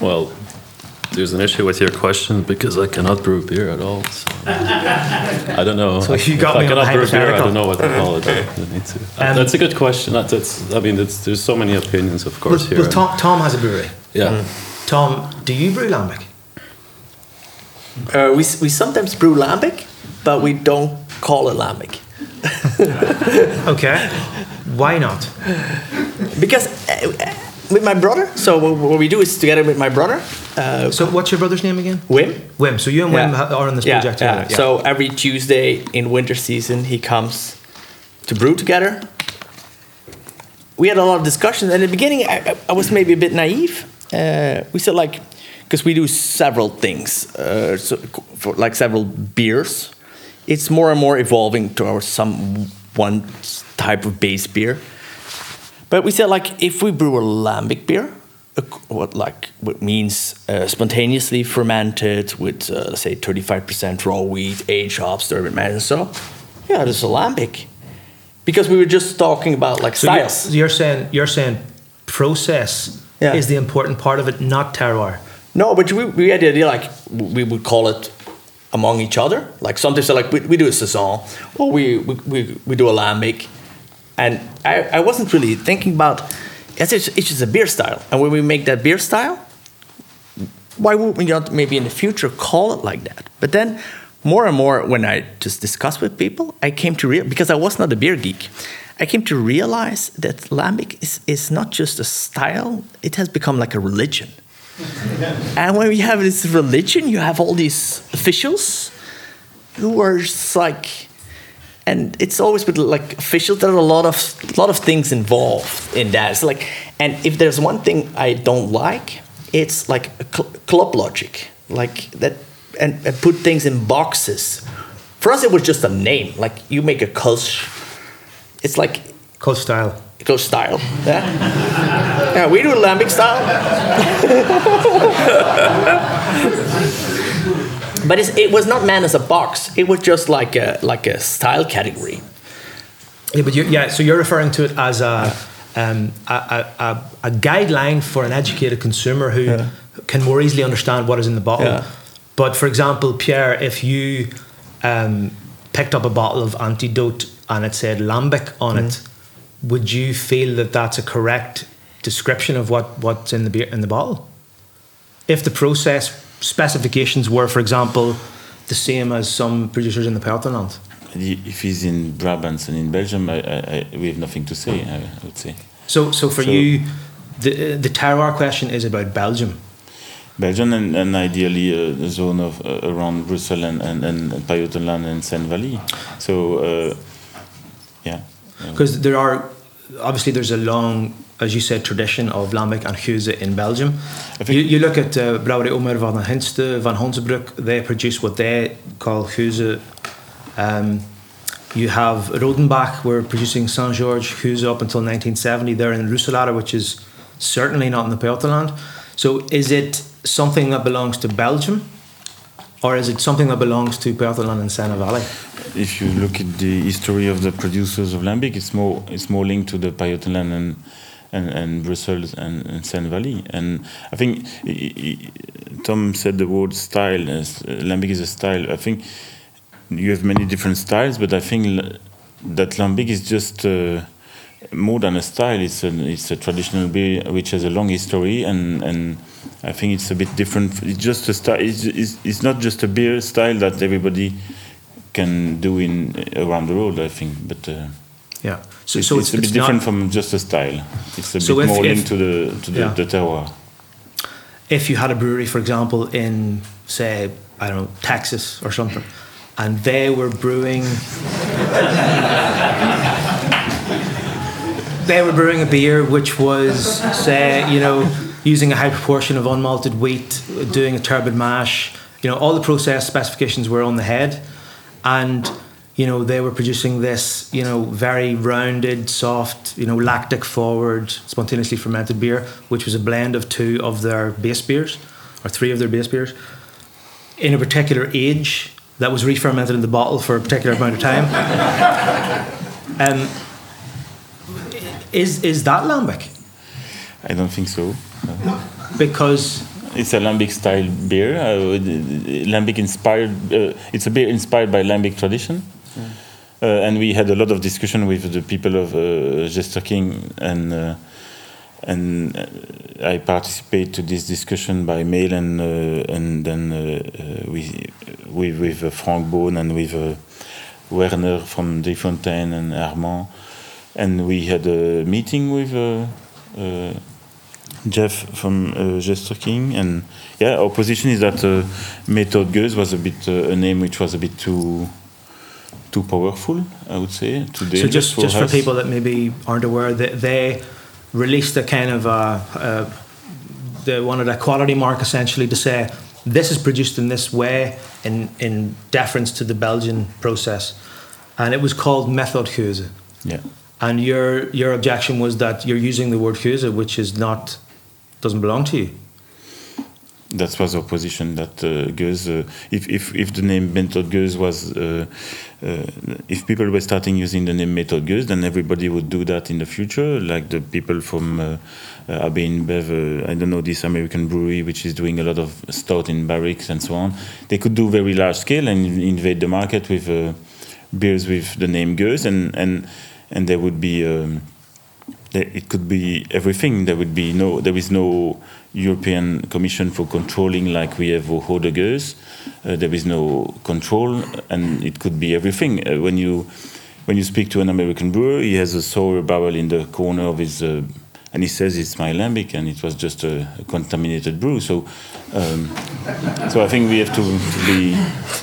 Well, there's an issue with your question because I cannot brew beer at all. So I don't know. So you got if me I cannot brew beer. I don't know what to call it. I need to. Um, that's a good question. That, that's. I mean, it's, there's so many opinions, of course. Well, here. well, Tom, Tom has a brewery. yeah. Tom, do you brew lambic? Uh, we, we sometimes brew lambic, but we don't call it lambic. Okay. Why not? [laughs] Because uh, uh, with my brother, so what what we do is together with my brother, uh, So, what's your brother's name again? Wim. Wim. So you and Wim Yeah. are on this Yeah, project yeah. together. So every Tuesday in winter season, he comes to brew together. We had a lot of discussions. And in the beginning, I, I- I was maybe a bit naive. Uh, we said like, because we do several things, uh, so for like several beers, it's more and more evolving to our some one type of base beer. But we said like, if we brew a lambic beer, what like what means uh, spontaneously fermented with uh, let's say 35% raw wheat, aged hops, turbid and so yeah, this is a lambic. Because we were just talking about like So you're, you're saying you're saying process Yeah. is the important part of it, not terroir. No, but we, we had the idea like we would call it among each other. Like sometimes like we, we do a saison or we, we, we, we do a lambic. And I, I wasn't really thinking about it's just, it's just a beer style. And when we make that beer style, why would we not maybe in the future call it like that? But then more and more when I just discussed with people, I came to real because I was not a beer geek. I came to realize that lambic is, is not just a style; it has become like a religion. [laughs] and when we have this religion, you have all these officials who are like, and it's always with like officials. There are a lot of lot of things involved in that. It's like, and if there's one thing I don't like, it's like cl club logic, like that, and, and put things in boxes. For us, it was just a name. Like you make a coach, it's like Coach style. coach style. Yeah, yeah, we do lambic style. [laughs] but it's, it was not meant as a box. It was just like a like a style category. Yeah, but you're, yeah, so you're referring to it as a, um, a, a, a, a guideline for an educated consumer who Yeah. can more easily understand what is in the bottle. Yeah. But for example, Pierre, if you um, picked up a bottle of Antidoot and it said lambic on it, Mm-hmm. would you feel that that's a correct description of what, what's in the beer in the bottle? If the process specifications were, for example, the same as some producers in the Pajottenland. If he's in Brabant and in Belgium, I, I, I, we have nothing to say. I, would say So, so for So- you, the the terroir question is about Belgium. Belgium and, and ideally uh, the zone of uh, around Brussels and and, and Pajottenland and Senne Valley. So uh, yeah, Because there are obviously there's a long, as you said, tradition of lambic and Gueuze in Belgium. You, you look at uh, Brouwerij Omer van den Hinste, Van Honsebrouck, they produce what they call Gueuze. Um, you have Rodenbach, we're producing Saint George Gueuze up until 1970. They're in Roeselare, which is certainly not in the Pajottenland. So is it something that belongs to Belgium? Or is it something that belongs to Pajottenland and Senne Valley? if you look at the history of the producers of lambic, it's more it's more linked to the Pajottenland and and, and Brussels and, and Senne Valley. And I think Tom said the word style. As, uh, lambic is a style. I think you have many different styles, but I think that lambic is just. Uh, more than a style, it's a, it's a traditional beer which has a long history, and, and I think it's a bit different. It's just a style. It's, it's, it's not just a beer style that everybody can do in around the world. I think, but uh, Yeah. So, it's, so it's, a bit not- different from just a style. It's a So bit if- more if- linked to the to the, Yeah. the terroir. if you had a brewery, for example, in say I don't know Texas or something, and they were brewing, [laughs] they were brewing a beer which was say you know using a high proportion of unmalted wheat, doing a turbid mash, you know all the process specifications were on the head, and you know they were producing this you know very rounded, soft, you know lactic forward, spontaneously fermented beer, which was a blend of two of their base beers, or three of their base beers, in a particular age that was re-fermented in the bottle for a particular amount of time. [laughs] um, is is that lambic? I don't think so. Because It's a lambic style beer. Uh, lambic inspired. Uh, it's a beer inspired by lambic tradition. Uh, and we had a lot of discussion with the people of uh, Jester King, and uh, and uh, I participate to this discussion by mail, and uh, and then uh, we with with Frank Boon and with Werner from Desfontaines and Armand, and we had a meeting with. Jeff from uh, Jester King, and yeah, our position is that uh, Méthode Gueuze was a bit uh, a name which was a bit too too powerful, I would say. Today, So just just for people that maybe aren't aware, that they released a kind of uh, uh, they wanted a quality mark essentially to say this is produced in this way in in deference to the Belgian process, and it was called Méthode Gueuze. yeah, And your your objection was that you're using the word Gueuze, which is not doesn't belong to you. That was our position. That uh, Gueuze, uh, if if if the name Méthode Gueuze was, uh, uh, if people were starting using the name Méthode Gueuze, then everybody would do that in the future, like the people from. Uh, uh, uh, I don't know this American brewery which is doing a lot of stout in barriques and so on. They could do very large scale and invade the market with beers with the name Gueuze, and and and there would be um, it could be everything. There would be no there is no European Commission for controlling like we have the Gueuze. Uh, there is no control, and it could be everything. Uh, when you when you speak to an American brewer, he has a sour barrel in the corner of his, uh, and he says it's my lambic, and it was just a, a contaminated brew. So, um, so I think we have to, to be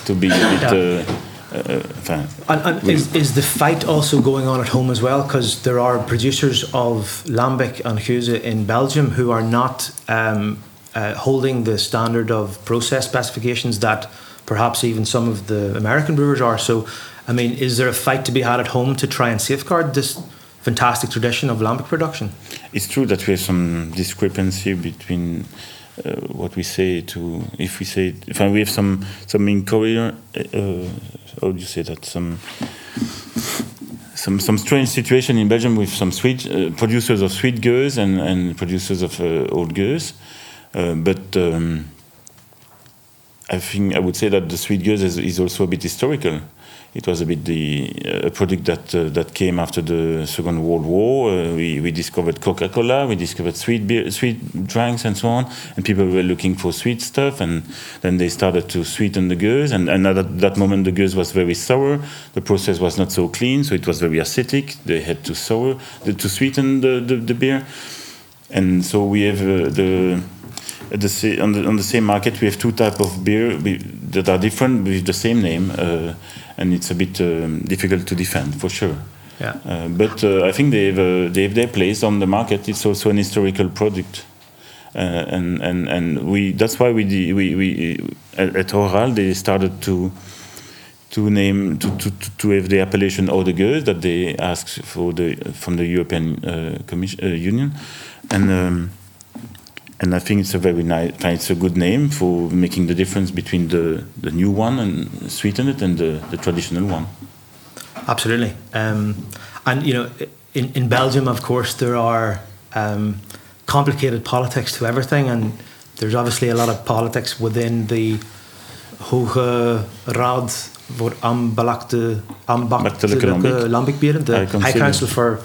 to be a bit. Uh, uh, And, and is, is the fight also going on at home as well? Because there are producers of Lambic and Gueuze in Belgium who are not um, uh, holding the standard of process specifications that perhaps even some of the American brewers are. So, I mean, is there a fight to be had at home to try and safeguard this fantastic tradition of Lambic production? it's true that we have some discrepancy between uh, what we say to if we say if we have some some incoherent uh, how do you say that some some some strange situation in Belgium with some sweet uh, producers of sweet gueuze and and producers of uh, old gueuze, uh, but. Um, I think I would say that the sweet gueuze is, is also a bit historical. It was a bit the uh, a product that uh, that came after the Second World War. Uh, we, we discovered Coca-Cola, we discovered sweet beer, sweet drinks, and so on. And people were looking for sweet stuff, and then they started to sweeten the gueuze. And, and at that moment, the gueuze was very sour. The process was not so clean, so it was very acidic. They had to sour to sweeten the, the, the beer. And so we have uh, the the on the on the same market we have two type of beer that are different with the same name, uh, and it's a bit um, difficult to defend for sure. Yeah. Uh, but uh, I think they have uh, they have their place on the market. It's also an historical product, uh, and and and we that's why we we we at, HORAL they started to to name to, to, to- have the appellation oude gueuze that they asked for the from the European uh, Commission uh, Union, and um, and I think it's a very nice it's a good name for making the difference between the the new one and sweeten it and the, the traditional one. Absolutely. Um, and, you know, in, in Belgium, of course, there are um, complicated politics to everything, and there's obviously a lot of politics within the Hoge Raad voor Ambachtelijke Ambachtelijke Lambic. Lambic the High. Council for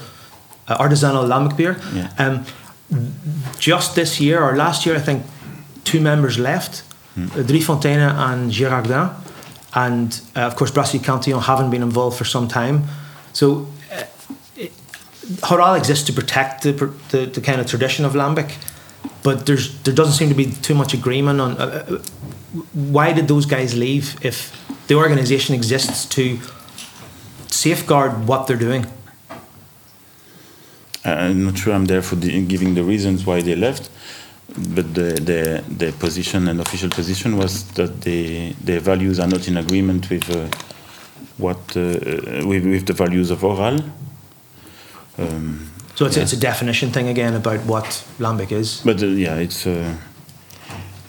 uh, Artisanal Lambic Beer. Yeah. Um, just this year, or last year, I think two members left, Hmm. uh, Driefonteinen and Girardin. And uh, of course, Brasserie Cantillon haven't been involved for some time. So, uh, it, HORAL exists to protect the, the, the kind of tradition of Lambic, but there's there doesn't seem to be too much agreement on uh, uh, why did those guys leave if the organization exists to safeguard what they're doing. I'm not sure I'm there for the, giving the reasons why they left, but the, the, their position and official position was that the, their values are not in agreement with uh, what uh, with, with the values of HORAL. Um, So it's, Yeah. it's a definition thing again about what Lambic is. but uh, yeah, it's uh,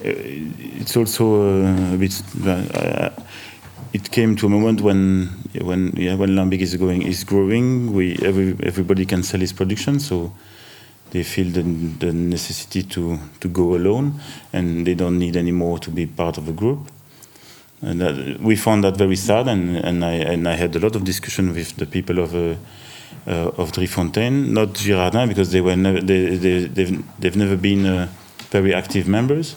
it's also uh, a bit. It came to a moment when when yeah when Lambic is going is growing, we every everybody can sell his production, so they feel the, the necessity to to go alone, and they don't need anymore to be part of a group. And that, we found that very sad, and, and I and I had a lot of discussion with the people of uh, uh, of Driefontein, not Girardin, because they were never they, they they've they've never been uh, very active members.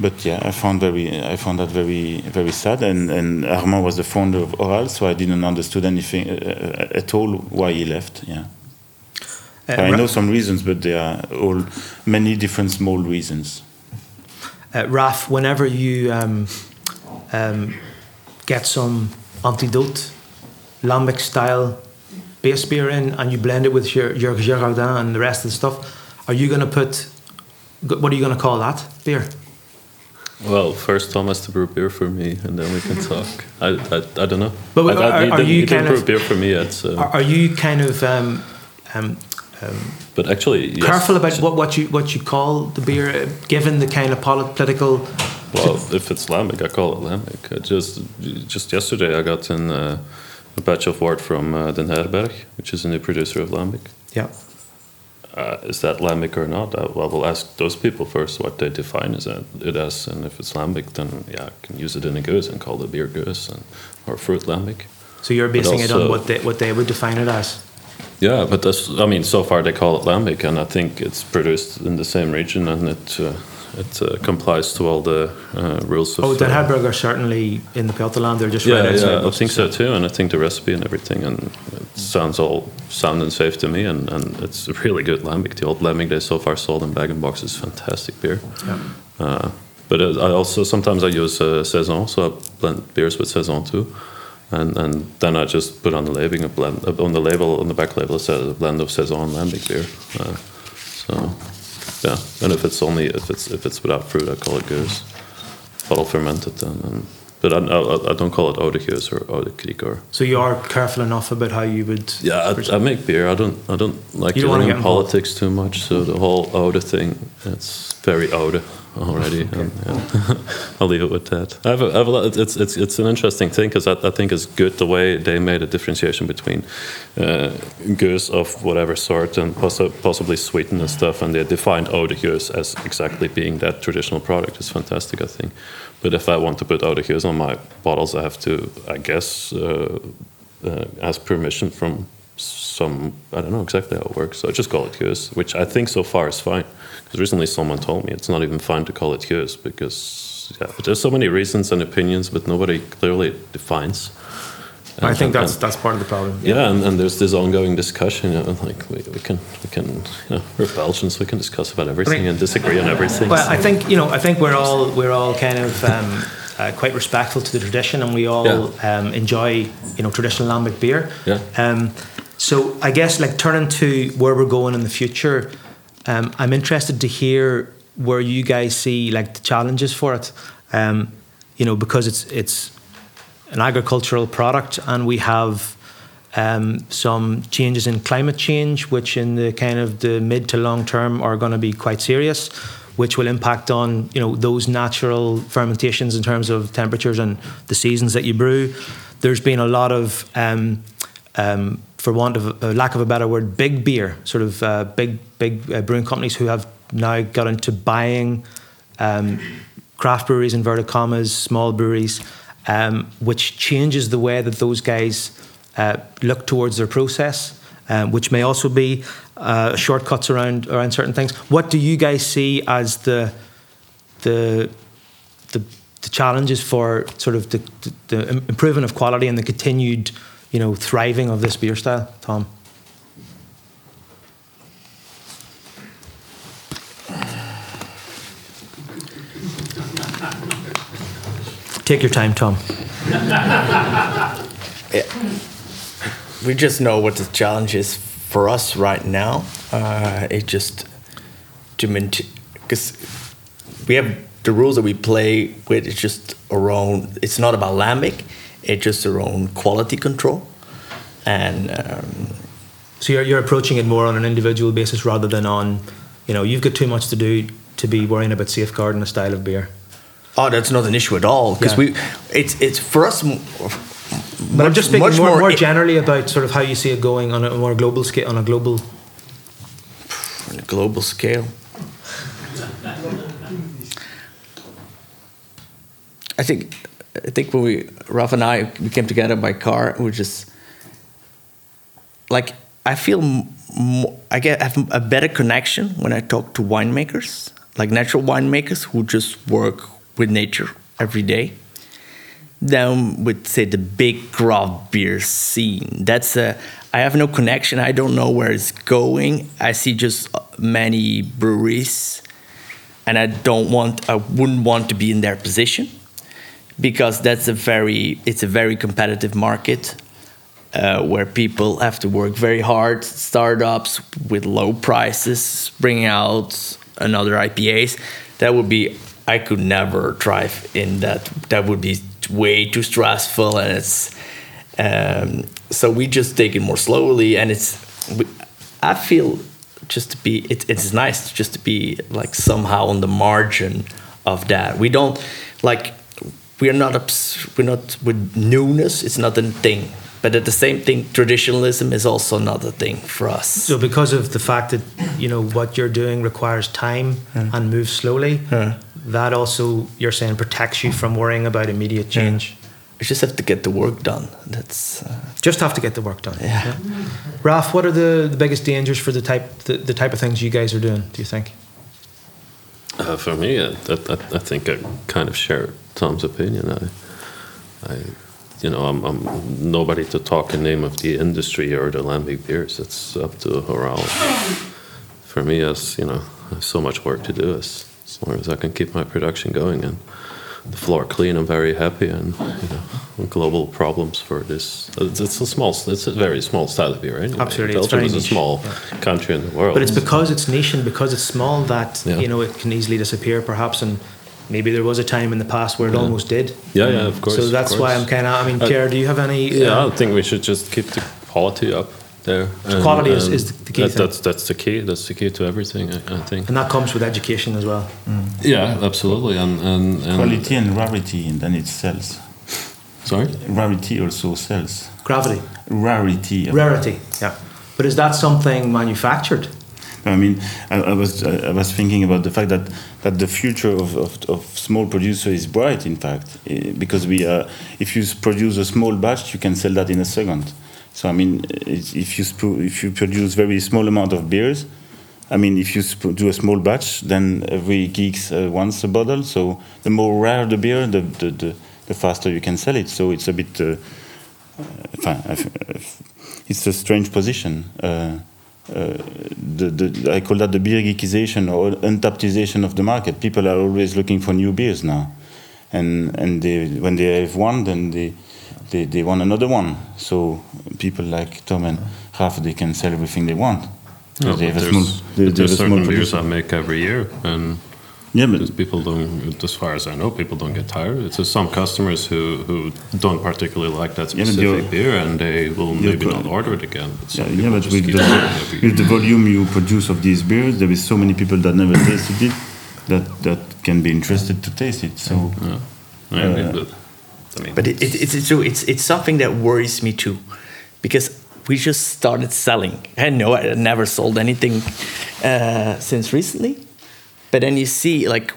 But yeah, I found very I found that very very sad, and and Armand was the founder of HORAL, so I didn't understood anything uh, at all why he left. Yeah. Uh, I know some reasons, but they are all many different small reasons. uh, Raf, whenever you um, um, get some Antidoot lambic style base beer in and you blend it with your, your Girardin and the rest of the stuff, are you going to put, what are you going to call that beer? Well, first Thomas to brew beer for me, and then we can [laughs] talk. I, I, I don't know. But I, I, are- are you he didn't kind brew of- beer for me yet? So. Are, are you kind of um, um, but actually, yes. careful about what, what you what you call the beer, uh, given the kind of poli- political? Well, if it's lambic, I call it lambic. I just just yesterday, I got in uh, a batch of wort from uh, Den Herberg, which is a new producer of lambic. Yeah. Uh, is that lambic or not? I, well, we'll ask those people first what they define as it, it as, and if it's lambic, then yeah, I can use it in a gueuze and call it beer gueuze and or fruit lambic. So you're basing it on what they what they would define it as. Yeah, but that's, I mean, so far they call it lambic, and I think it's produced in the same region, and it uh, it uh, complies to all the uh, rules of. Oh, Den uh, are certainly in the Pajottenland. They're just yeah, right outside. yeah, I think so too, and I think the recipe and everything, and it sounds all sound and safe to me, and, and it's a really good lambic. The old lambic they so far sold in bag and box is fantastic beer. Yeah. Uh, but I also sometimes I use uh, saison, so I blend beers with saison too, and and then I just put on the labeling a blend uh, on the label on the back label it says a blend of saison lambic beer. Uh, so yeah, and if it's only if it's if it's without fruit, I call it gueuze, bottle fermented then. And, but I, I, I don't call it Gueuze or kriek or So you are careful enough about how you would. yeah, I, I make beer. I don't. I don't like You don't wanna dealing get in involved. politics too much. So the whole Oude thing, it's very Oude already. [laughs] and, yeah. [laughs] I'll leave it with that. I have a, I have a it's it's it's an interesting thing because I, I think it's good the way they made a differentiation between uh, gueuze of whatever sort and possi possibly sweetened and stuff, and they defined Oude Gueuze as exactly being that traditional product. It's fantastic, I think. But if I want to put Oude Gueuze on my bottles, I have to, I guess. Uh, uh, ask permission from some I don't know exactly how it works. So I just call it Gueuze, which I think so far is fine. Because recently someone told me it's not even fine to call it Gueuze because yeah, there's so many reasons and opinions, but nobody clearly defines. I think and- that's and- that's part of the problem. yeah, and, and there's this ongoing discussion. You know, like we, we can we can you know we're Belgians, we can discuss about everything and disagree on everything. Well, I think you know. I think we're all we're all kind of um, uh, quite respectful to the tradition, and we all Yeah. um, enjoy you know traditional lambic beer. Yeah. Um, so I guess like turning to where we're going in the future, um, I'm interested to hear where you guys see like the challenges for it. Um, you know, because it's it's an agricultural product, and we have um, some changes in climate change, which in the kind of the mid to long term are going to be quite serious, which will impact on you know those natural fermentations in terms of temperatures and the seasons that you brew. There's been a lot of um, um, for want of a lack of a better word, big beer, sort of uh, big big uh, brewing companies who have now got into buying um, craft breweries, inverted commas, small breweries, um, which changes the way that those guys uh, look towards their process, um, which may also be uh, shortcuts around around certain things. What do you guys see as the the the, the challenges for sort of the, the, the improving of quality and the continued, you know, thriving of this beer style, Tom? Take your time, Tom. [laughs] we just know what the challenge is for us right now. Uh, it just to maintain because we have the rules that we play with. It's just around. It's not about lambic. It's just around quality control, and um, So you're, you're approaching it more on an individual basis rather than on, you know, you've got too much to do to be worrying about safeguarding a style of beer. oh, that's not an issue at all. Because Yeah. we, it's it's for us. m- But I'm just speaking much more, more, i- generally about sort of how you see it going on a more global scale, on a global. on a global scale. [laughs] I think I think when we Raf and I we came together by car, we just like I feel I get have a better connection when I talk to winemakers, like natural winemakers who just work with nature every day. Than with say the big craft beer scene. That's a I have no connection. I don't know where it's going. I see just uh, many breweries, and I don't want. I wouldn't want to be in their position because that's a very it's a very competitive market uh, where people have to work very hard startups with low prices bringing out another ipas that would be i could never thrive in that. That would be way too stressful and it's um, so we just take it more slowly and it's we, i feel just to be it, it's nice just to be like somehow on the margin of that. We don't like we are not obs- we're not with newness it's not a thing but at the same thing traditionalism is also not a thing for us So because of the fact that you know what you're doing requires time and moves slowly, Yeah. that also you're saying protects you from worrying about immediate change. we just have to get the work done that's uh, Just have to get the work done. Yeah. Raf, what are the, the biggest dangers for the type the, the type of things you guys are doing? Do you think? Uh, for me, I, I, I think I kind of share Tom's opinion. I, I, you know, I'm, I'm nobody to talk in name of the industry or the Lambic beers. It's up to HORAL. For me, as you know, I have so much work to do. As, as long as I can keep my production going and the floor clean, I'm very happy. And you know, global problems for this. It's, it's a small, it's a very small style of beer, anyway. Absolutely, it's Belgium is a niche. small country in the world. But it's because it's niche and because it's small that Yeah. you know it can easily disappear, perhaps. And maybe there was a time in the past where it almost did. yeah, yeah, of course. so that's why. I'm kind of. I mean, Uh, Pierre, do you have any? Yeah, uh, I think we should just keep the quality up there. and- quality is- is the key that- thing. That's that's the key. That's the key to everything. I, I think. and that comes with education as well. Yeah, absolutely. And and, and Quality and rarity, and then it sells. Sorry. Rarity also sells. Gravity, Rarity. rarity. Yeah. But is that something manufactured? I mean, I, I was I I was thinking about the fact that, that the future of, of, of small producer is bright. In fact, eh, because we are, if you produce a small batch, you can sell that in a second. So I mean, if you if you produce very small amount of beers, I mean, if you do a small batch, then every geeks uh, wants a bottle. So the more rare the beer, the the, the, the faster you can sell it. So it's a bit. Uh, enfin, it's a strange position. Uh, uh, the, the, I call that the beer geekization or Untappdization of the market. People are always looking for new beers now, and and they, when they have one, then they, they they want another one. So people like Tom and Raf, they can sell everything they want. No, they have a small, they, they there's certain beers producer. I make every year, and Yeah, but people don't, as far as I know, people don't get tired. It's just some customers who, who don't particularly like that specific you're- beer, and they will maybe not order it again. But Yeah, yeah, but with the, ordering every year. with the volume you produce of these beers, there is so many people that never tasted it that that can be interested to taste it. So Yeah, mean, Uh, I mean, But it, it, it's, it's true. It's, it's something that worries me too, because we just started selling. I know I never sold anything uh, since recently, but then you see like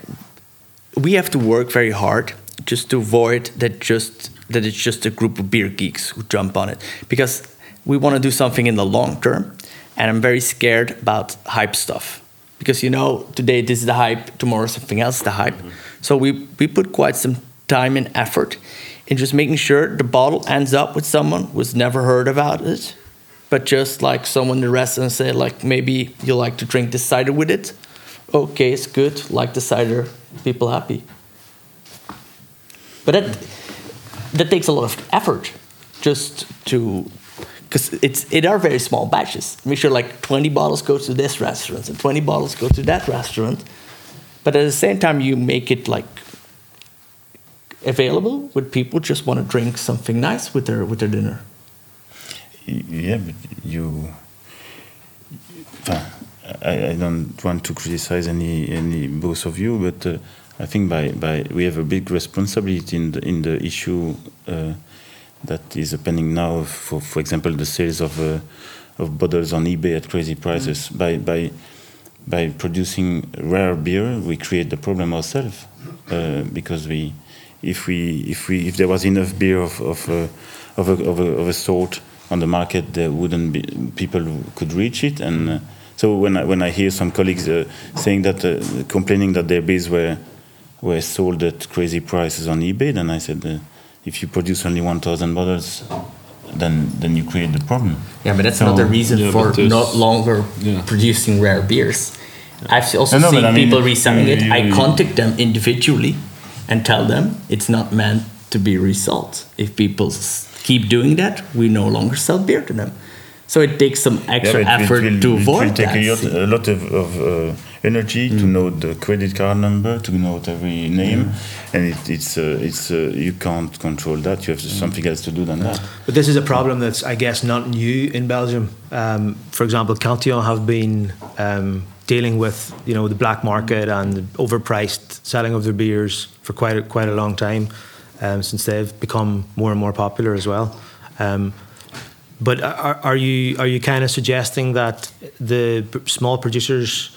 we have to work very hard just to avoid that just that it's just a group of beer geeks who jump on it because we want to do something in the long term, and I'm very scared about hype stuff because you know today this is the hype, tomorrow something else is the hype. So we we put quite some time and effort in just making sure the bottle ends up with someone who's never heard about it, but just like someone the restaurant say like maybe you like to drink the cider with it. Okay, it's good. Like the cider, people happy. But that that takes a lot of effort just to because it's it are very small batches. Make sure like 20 bottles go to this restaurant and 20 bottles go to that restaurant. But at the same time you make it like available with people just want to drink something nice with their with their dinner. yeah, but you. I, I don't want to criticize any any both of you, but uh, I think by, by we have a big responsibility in the in the issue uh, that is happening now. For for example, the sales of uh, of bottles on eBay at crazy prices. By by by producing rare beer, we create the problem ourselves uh, because we if we if we if there was enough beer of of uh, of, a, of, a, of a sort on the market, there wouldn't be people could reach it and. Uh, so when I, when I hear some colleagues uh, saying that, uh, complaining that their beers were were sold at crazy prices on eBay, then I said, uh, if you produce only 1,000 bottles, then then you create the problem. Yeah, but that's So- not the reason Yeah, for not longer Yeah. producing rare beers. I've also No, no, seen but I mean, people reselling it. you- I contact them individually and tell them it's not meant to be resold. If people keep doing that, we no longer sell beer to them. So it takes some extra Yeah, but it effort will- to it avoid will take that. a lot, of, of uh, energy to know the credit card number, to know every name, and it, it's uh, it's uh, you can't control that. You have something else to do than that. But this is a problem that's, I guess, not new in Belgium. Um, for example, Cantillon have been um, dealing with, you know, the black market and the overpriced selling of their beers for quite a, quite a long time, um, since they've become more and more popular as well. Um, but are, are you are you kind of suggesting that the small producers,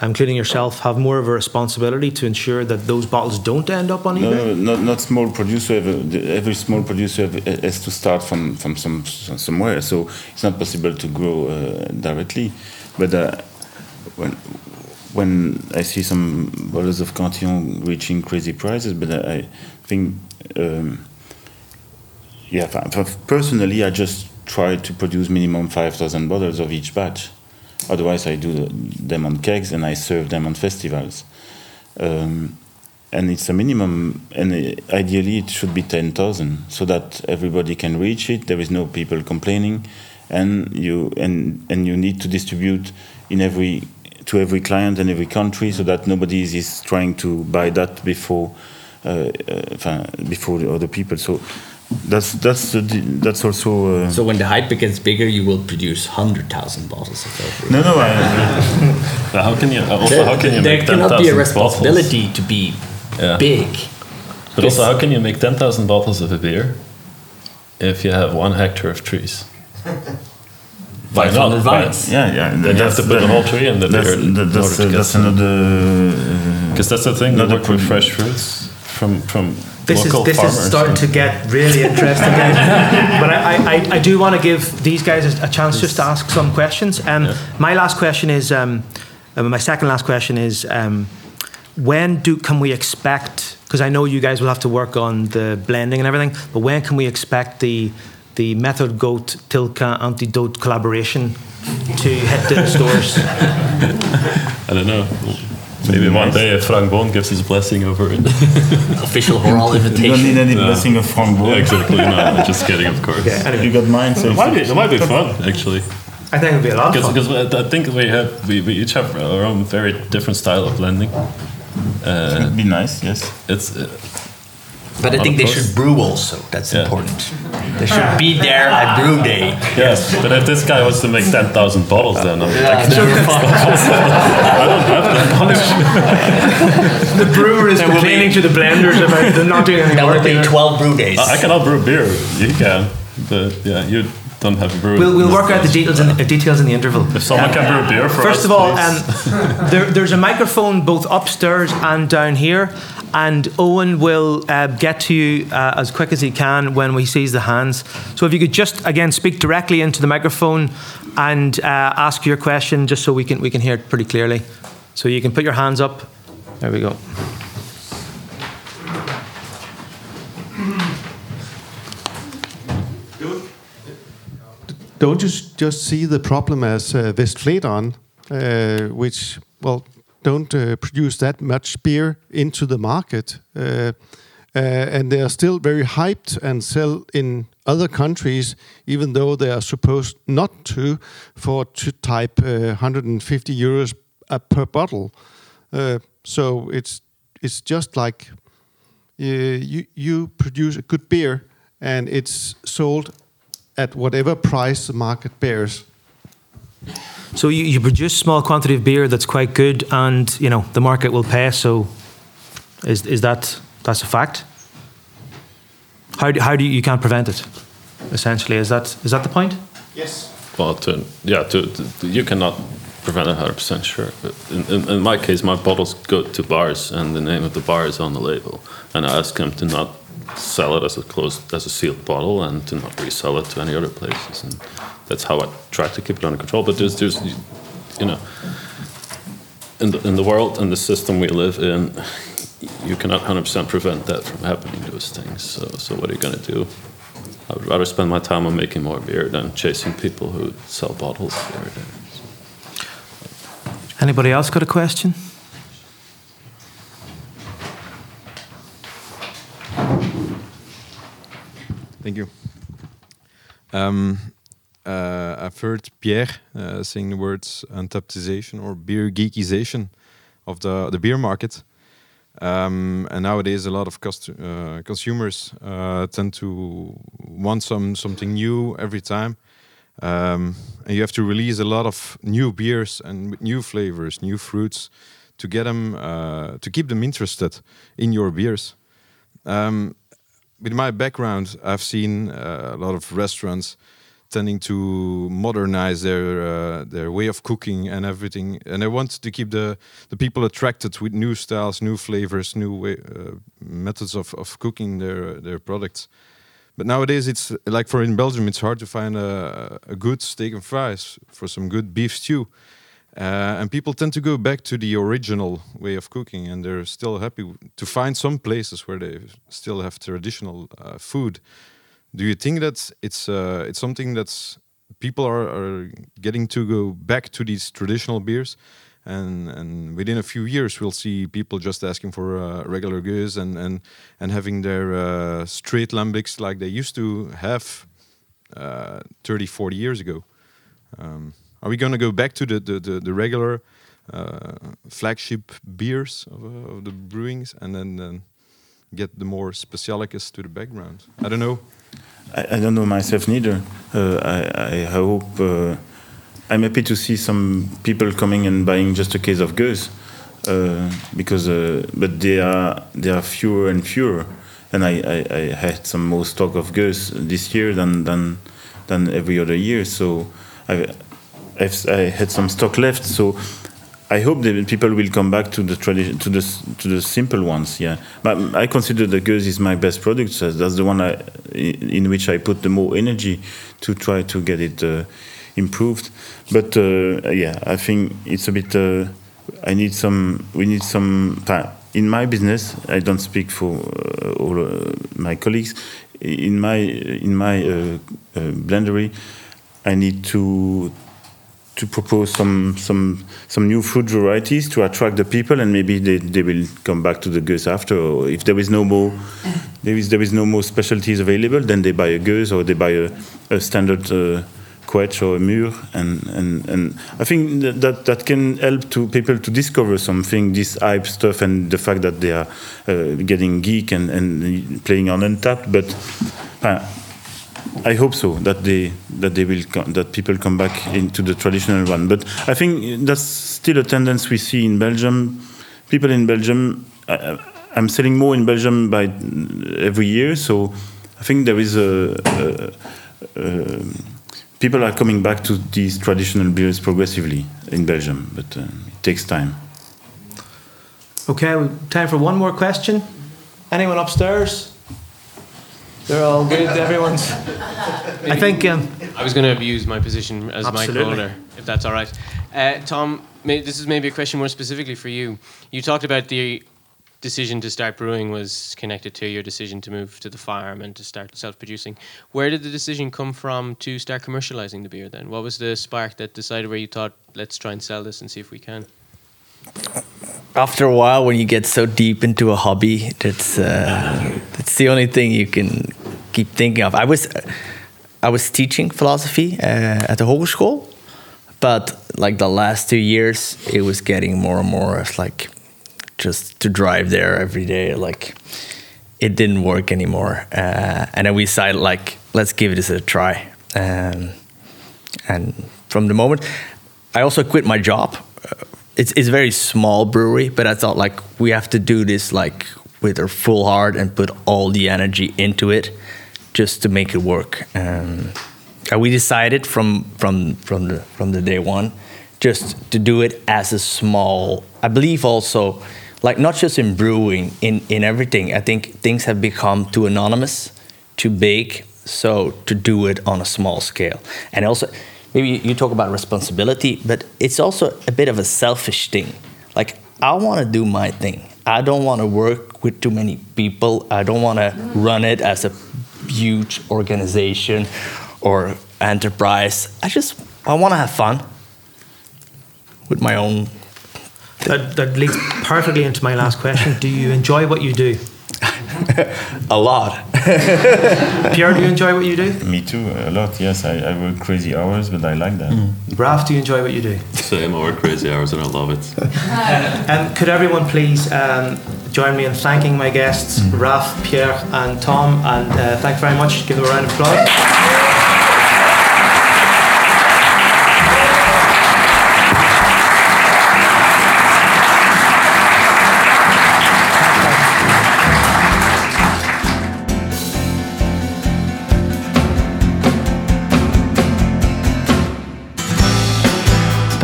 including yourself, have more of a responsibility to ensure that those bottles don't end up on No, eBay? no, not, not small producer. Every, every small producer has to start from, from some somewhere. So it's not possible to grow uh, directly. But uh, when when I see some bottles of Cantillon reaching crazy prices, but I think, um, yeah, personally, I just try to produce minimum 5,000 bottles of each batch. Otherwise, I do them on kegs and I serve them on festivals. Um, and it's a minimum, and ideally it should be 10,000 so that everybody can reach it. There is no people complaining, and you and and you need to distribute in every to every client and every country so that nobody is, is trying to buy that before uh, uh, before the other people. So that's that's the, that's also. Uh, so when the hype gets bigger, you will produce hundred thousand bottles of Velveeta. No, no. I, [laughs] how can you also there, how can you there make cannot be a responsibility bottles? to be yeah. big. But also, how can you make ten thousand bottles of a beer if you have one hectare of trees? [laughs] Five hundred vines. Yeah, yeah. Then you have to put the whole tree in the that's, beer. That's, uh, that's another. Because uh, that's the thing. They work with fresh fruits from from this local is this farmers. is starting to get really interesting, guys. [laughs] but I, I, I do want to give these guys a chance just to ask some questions. Um, yeah. my last question is um, uh, my second last question is um, when do can we expect? Because I know you guys will have to work on the blending and everything, but when can we expect the the Méthode Gueuze Tilquin Antidoot collaboration to hit the stores? [laughs] I don't know. Maybe one day if Frank Boon gives his blessing over it. [laughs] Official HORAL invitation. [laughs] You don't need any no. blessing of Frank Boon. Yeah, exactly. No, just kidding, of course. Yeah, anyway. You got mine, so it might be. It might be fun, actually. I think it'd be a lot of fun. Because I think we have we, we each have our own very different style of blending. Uh, it'd be nice, yes. It's. Uh, but I think they should brew also. That's yeah. important. They should be there at brew day. Yes, but if this guy wants to make 10,000 bottles, then I'm yeah, like, [laughs] I don't have that. [laughs] the brewer is complaining to the blenders about them not doing any that work. That would be 12 brew days. I, I cannot brew beer. You can. But yeah, you don't have a brew. We'll, we'll work out the details in, uh, details in the interval. If someone can brew beer for First us, of all, um, [laughs] there, there's a microphone both upstairs and down here and Owen will uh, get to you uh, as quick as he can when he sees the hands. So if you could just again speak directly into the microphone and uh, ask your question, just so we can we can hear it pretty clearly. So you can put your hands up. There we go. Don't you just see the problem as uh, Westvleteren, uh, which well don't uh, produce that much beer into the market. Uh, uh, and they are still very hyped and sell in other countries, even though they are supposed not to, for to type 150 euros per bottle. so it's it's just like you you produce a good beer and it's sold at whatever price the market bears. So you, you produce small quantity of beer that's quite good, and you know the market will pay. So is is that that's a fact? How do, how do you, you can't prevent it? Essentially, is that is that the point? Yes. Well, to, yeah, to, to, you cannot prevent it 100 percent sure. But in, in, in, my case, my bottles go to bars, and the name of the bar is on the label, and I ask them to not sell it as a closed as a sealed bottle and to not resell it to any other places and that's how I try to keep it under control. But there's, there's, you know, in the, in the world and the system we live in, you cannot 100% prevent that from happening. Those things. So, so what are you going to do? I would rather spend my time on making more beer than chasing people who sell bottles. Anybody else got a question? Thank you. Um, uh, I've heard Pierre uh, saying the words Untappdization or beer geekization of the, the beer market. Um, and nowadays, a lot of uh, consumers uh, tend to want some something new every time. Um, and you have to release a lot of new beers and new flavors, new fruits to get them uh, to keep them interested in your beers. Um, with my background, I've seen uh, a lot of restaurants tending to modernize their uh, their way of cooking and everything, and they want to keep the the people attracted with new styles, new flavors, new way, uh, methods of, of cooking their their products. But nowadays, it's like for in Belgium, it's hard to find a, a good steak and fries for some good beef stew, Uh, and people tend to go back to the original way of cooking, and they're still happy to find some places where they still have traditional uh, food. Do you think that it's uh, it's something that's people are, are getting to go back to these traditional beers? and and within a few years we'll see people just asking for uh, regular gueuze and and and having their uh, straight lambics like they used to have uh, 30 40 years ago um, are we going to go back to the the, the, the regular uh, flagship beers of, uh, of, the brewings and then, get the more specialicus to the background? I don't know. I, I don't know myself neither. Uh, I, I hope I'm happy to see some people coming and buying just a case of gueuze, uh, because uh, but they are they are fewer and fewer, and I, I, I, had some more stock of gueuze this year than than than every other year. So I I had some stock left. So I hope that people will come back to the tradition to the to the simple ones. Yeah, but I consider the gueuze is my best product. That's the one I, in which I put the more energy to try to get it. Uh, improved. But uh, yeah, I think it's a bit. Uh, I need some. We need some. Time. In my business, I don't speak for uh, all my colleagues. In my in my blendery, I need to to propose some some some new food varieties to attract the people and maybe they, they will come back to the gueuze after or if there is no more there is there is no more specialties available then they buy a gueuze or they buy a, a standard uh, Quetsche or a mûre and, and, and I think that, that, can help to people to discover something this hype stuff and the fact that they are uh, getting geek and, and playing on Untappd but uh, I hope so that they that they will that people come back into the traditional one but I think that's still a tendency we see in Belgium people in Belgium uh, I'm selling more in Belgium by every year so I think there is a, a, a people are coming back to these traditional beers progressively in Belgium, but uh, it takes time. Okay, time for one more question. Anyone upstairs? They're all good. [laughs] Everyone's. I think. Um, I was going to abuse my position as my owner, if that's all right. Uh, Tom, this is maybe a question more specifically for you. You talked about the decision to start brewing was connected to your decision to move to the farm and to start self-producing. Where did the decision come from to start commercializing the beer? Then, what was the spark that decided where you thought, let's try and sell this and see if we can? After a while, when you get so deep into a hobby, that's uh, that's the only thing you can keep thinking of. I was I was teaching philosophy uh, at the hogeschool, but like the last two years, it was getting more and more. Like just to drive there every day like it didn't work anymore uh, and then we decided like let's give this a try um, and from the moment i also quit my job uh, it's, it's a very small brewery but i thought like we have to do this like with our full heart and put all the energy into it just to make it work um, and we decided from from from the from the day one just to do it as a small i believe also like not just in brewing, in in everything. I think things have become too anonymous, too big. So to do it on a small scale, and also maybe you talk about responsibility, but it's also a bit of a selfish thing. Like I want to do my thing. I don't want to work with too many people. I don't want to run it as a huge organization or enterprise. I just I want to have fun with my own that, that leads perfectly into my last question. Do you enjoy what you do? [laughs] a lot. [laughs] Pierre, do you enjoy what you do? Me too, a lot. Yes, I, I work crazy hours, but I like that. Mm. Raf, do you enjoy what you do? Same, I work crazy hours and I love it. [laughs] um, could everyone please um, join me in thanking my guests, mm. Raf, Pierre, and Tom, and uh, thank you very much. Give them a round of applause.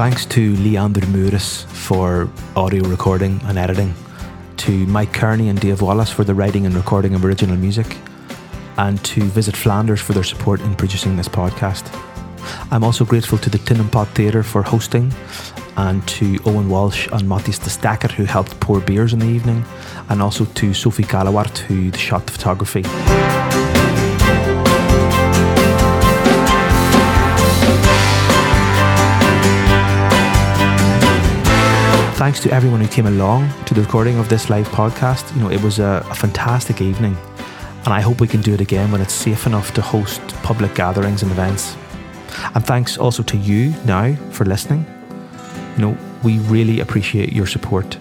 Thanks to Leander Meuris for audio recording and editing, to Mike Kearney and Dave Wallace for the writing and recording of original music, and to Visit Flanders for their support in producing this podcast. I'm also grateful to the Tinnenpot Theatre for hosting and to Owen Walsh and Mattis de Stacker who helped pour beers in the evening and also to Sophie Gallowart who shot the photography. Thanks to everyone who came along to the recording of this live podcast. You know, it was a, a fantastic evening and I hope we can do it again when it's safe enough to host public gatherings and events. And thanks also to you now for listening. You know, we really appreciate your support.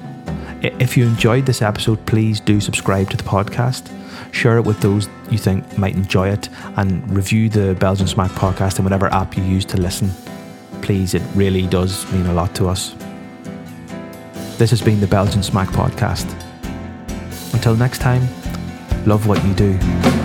If you enjoyed this episode, please do subscribe to the podcast, share it with those you think might enjoy it, and review the Belgian Smaak podcast in whatever app you use to listen. Please, it really does mean a lot to us. This has been the Belgian Smaak podcast. Until next time, love what you do.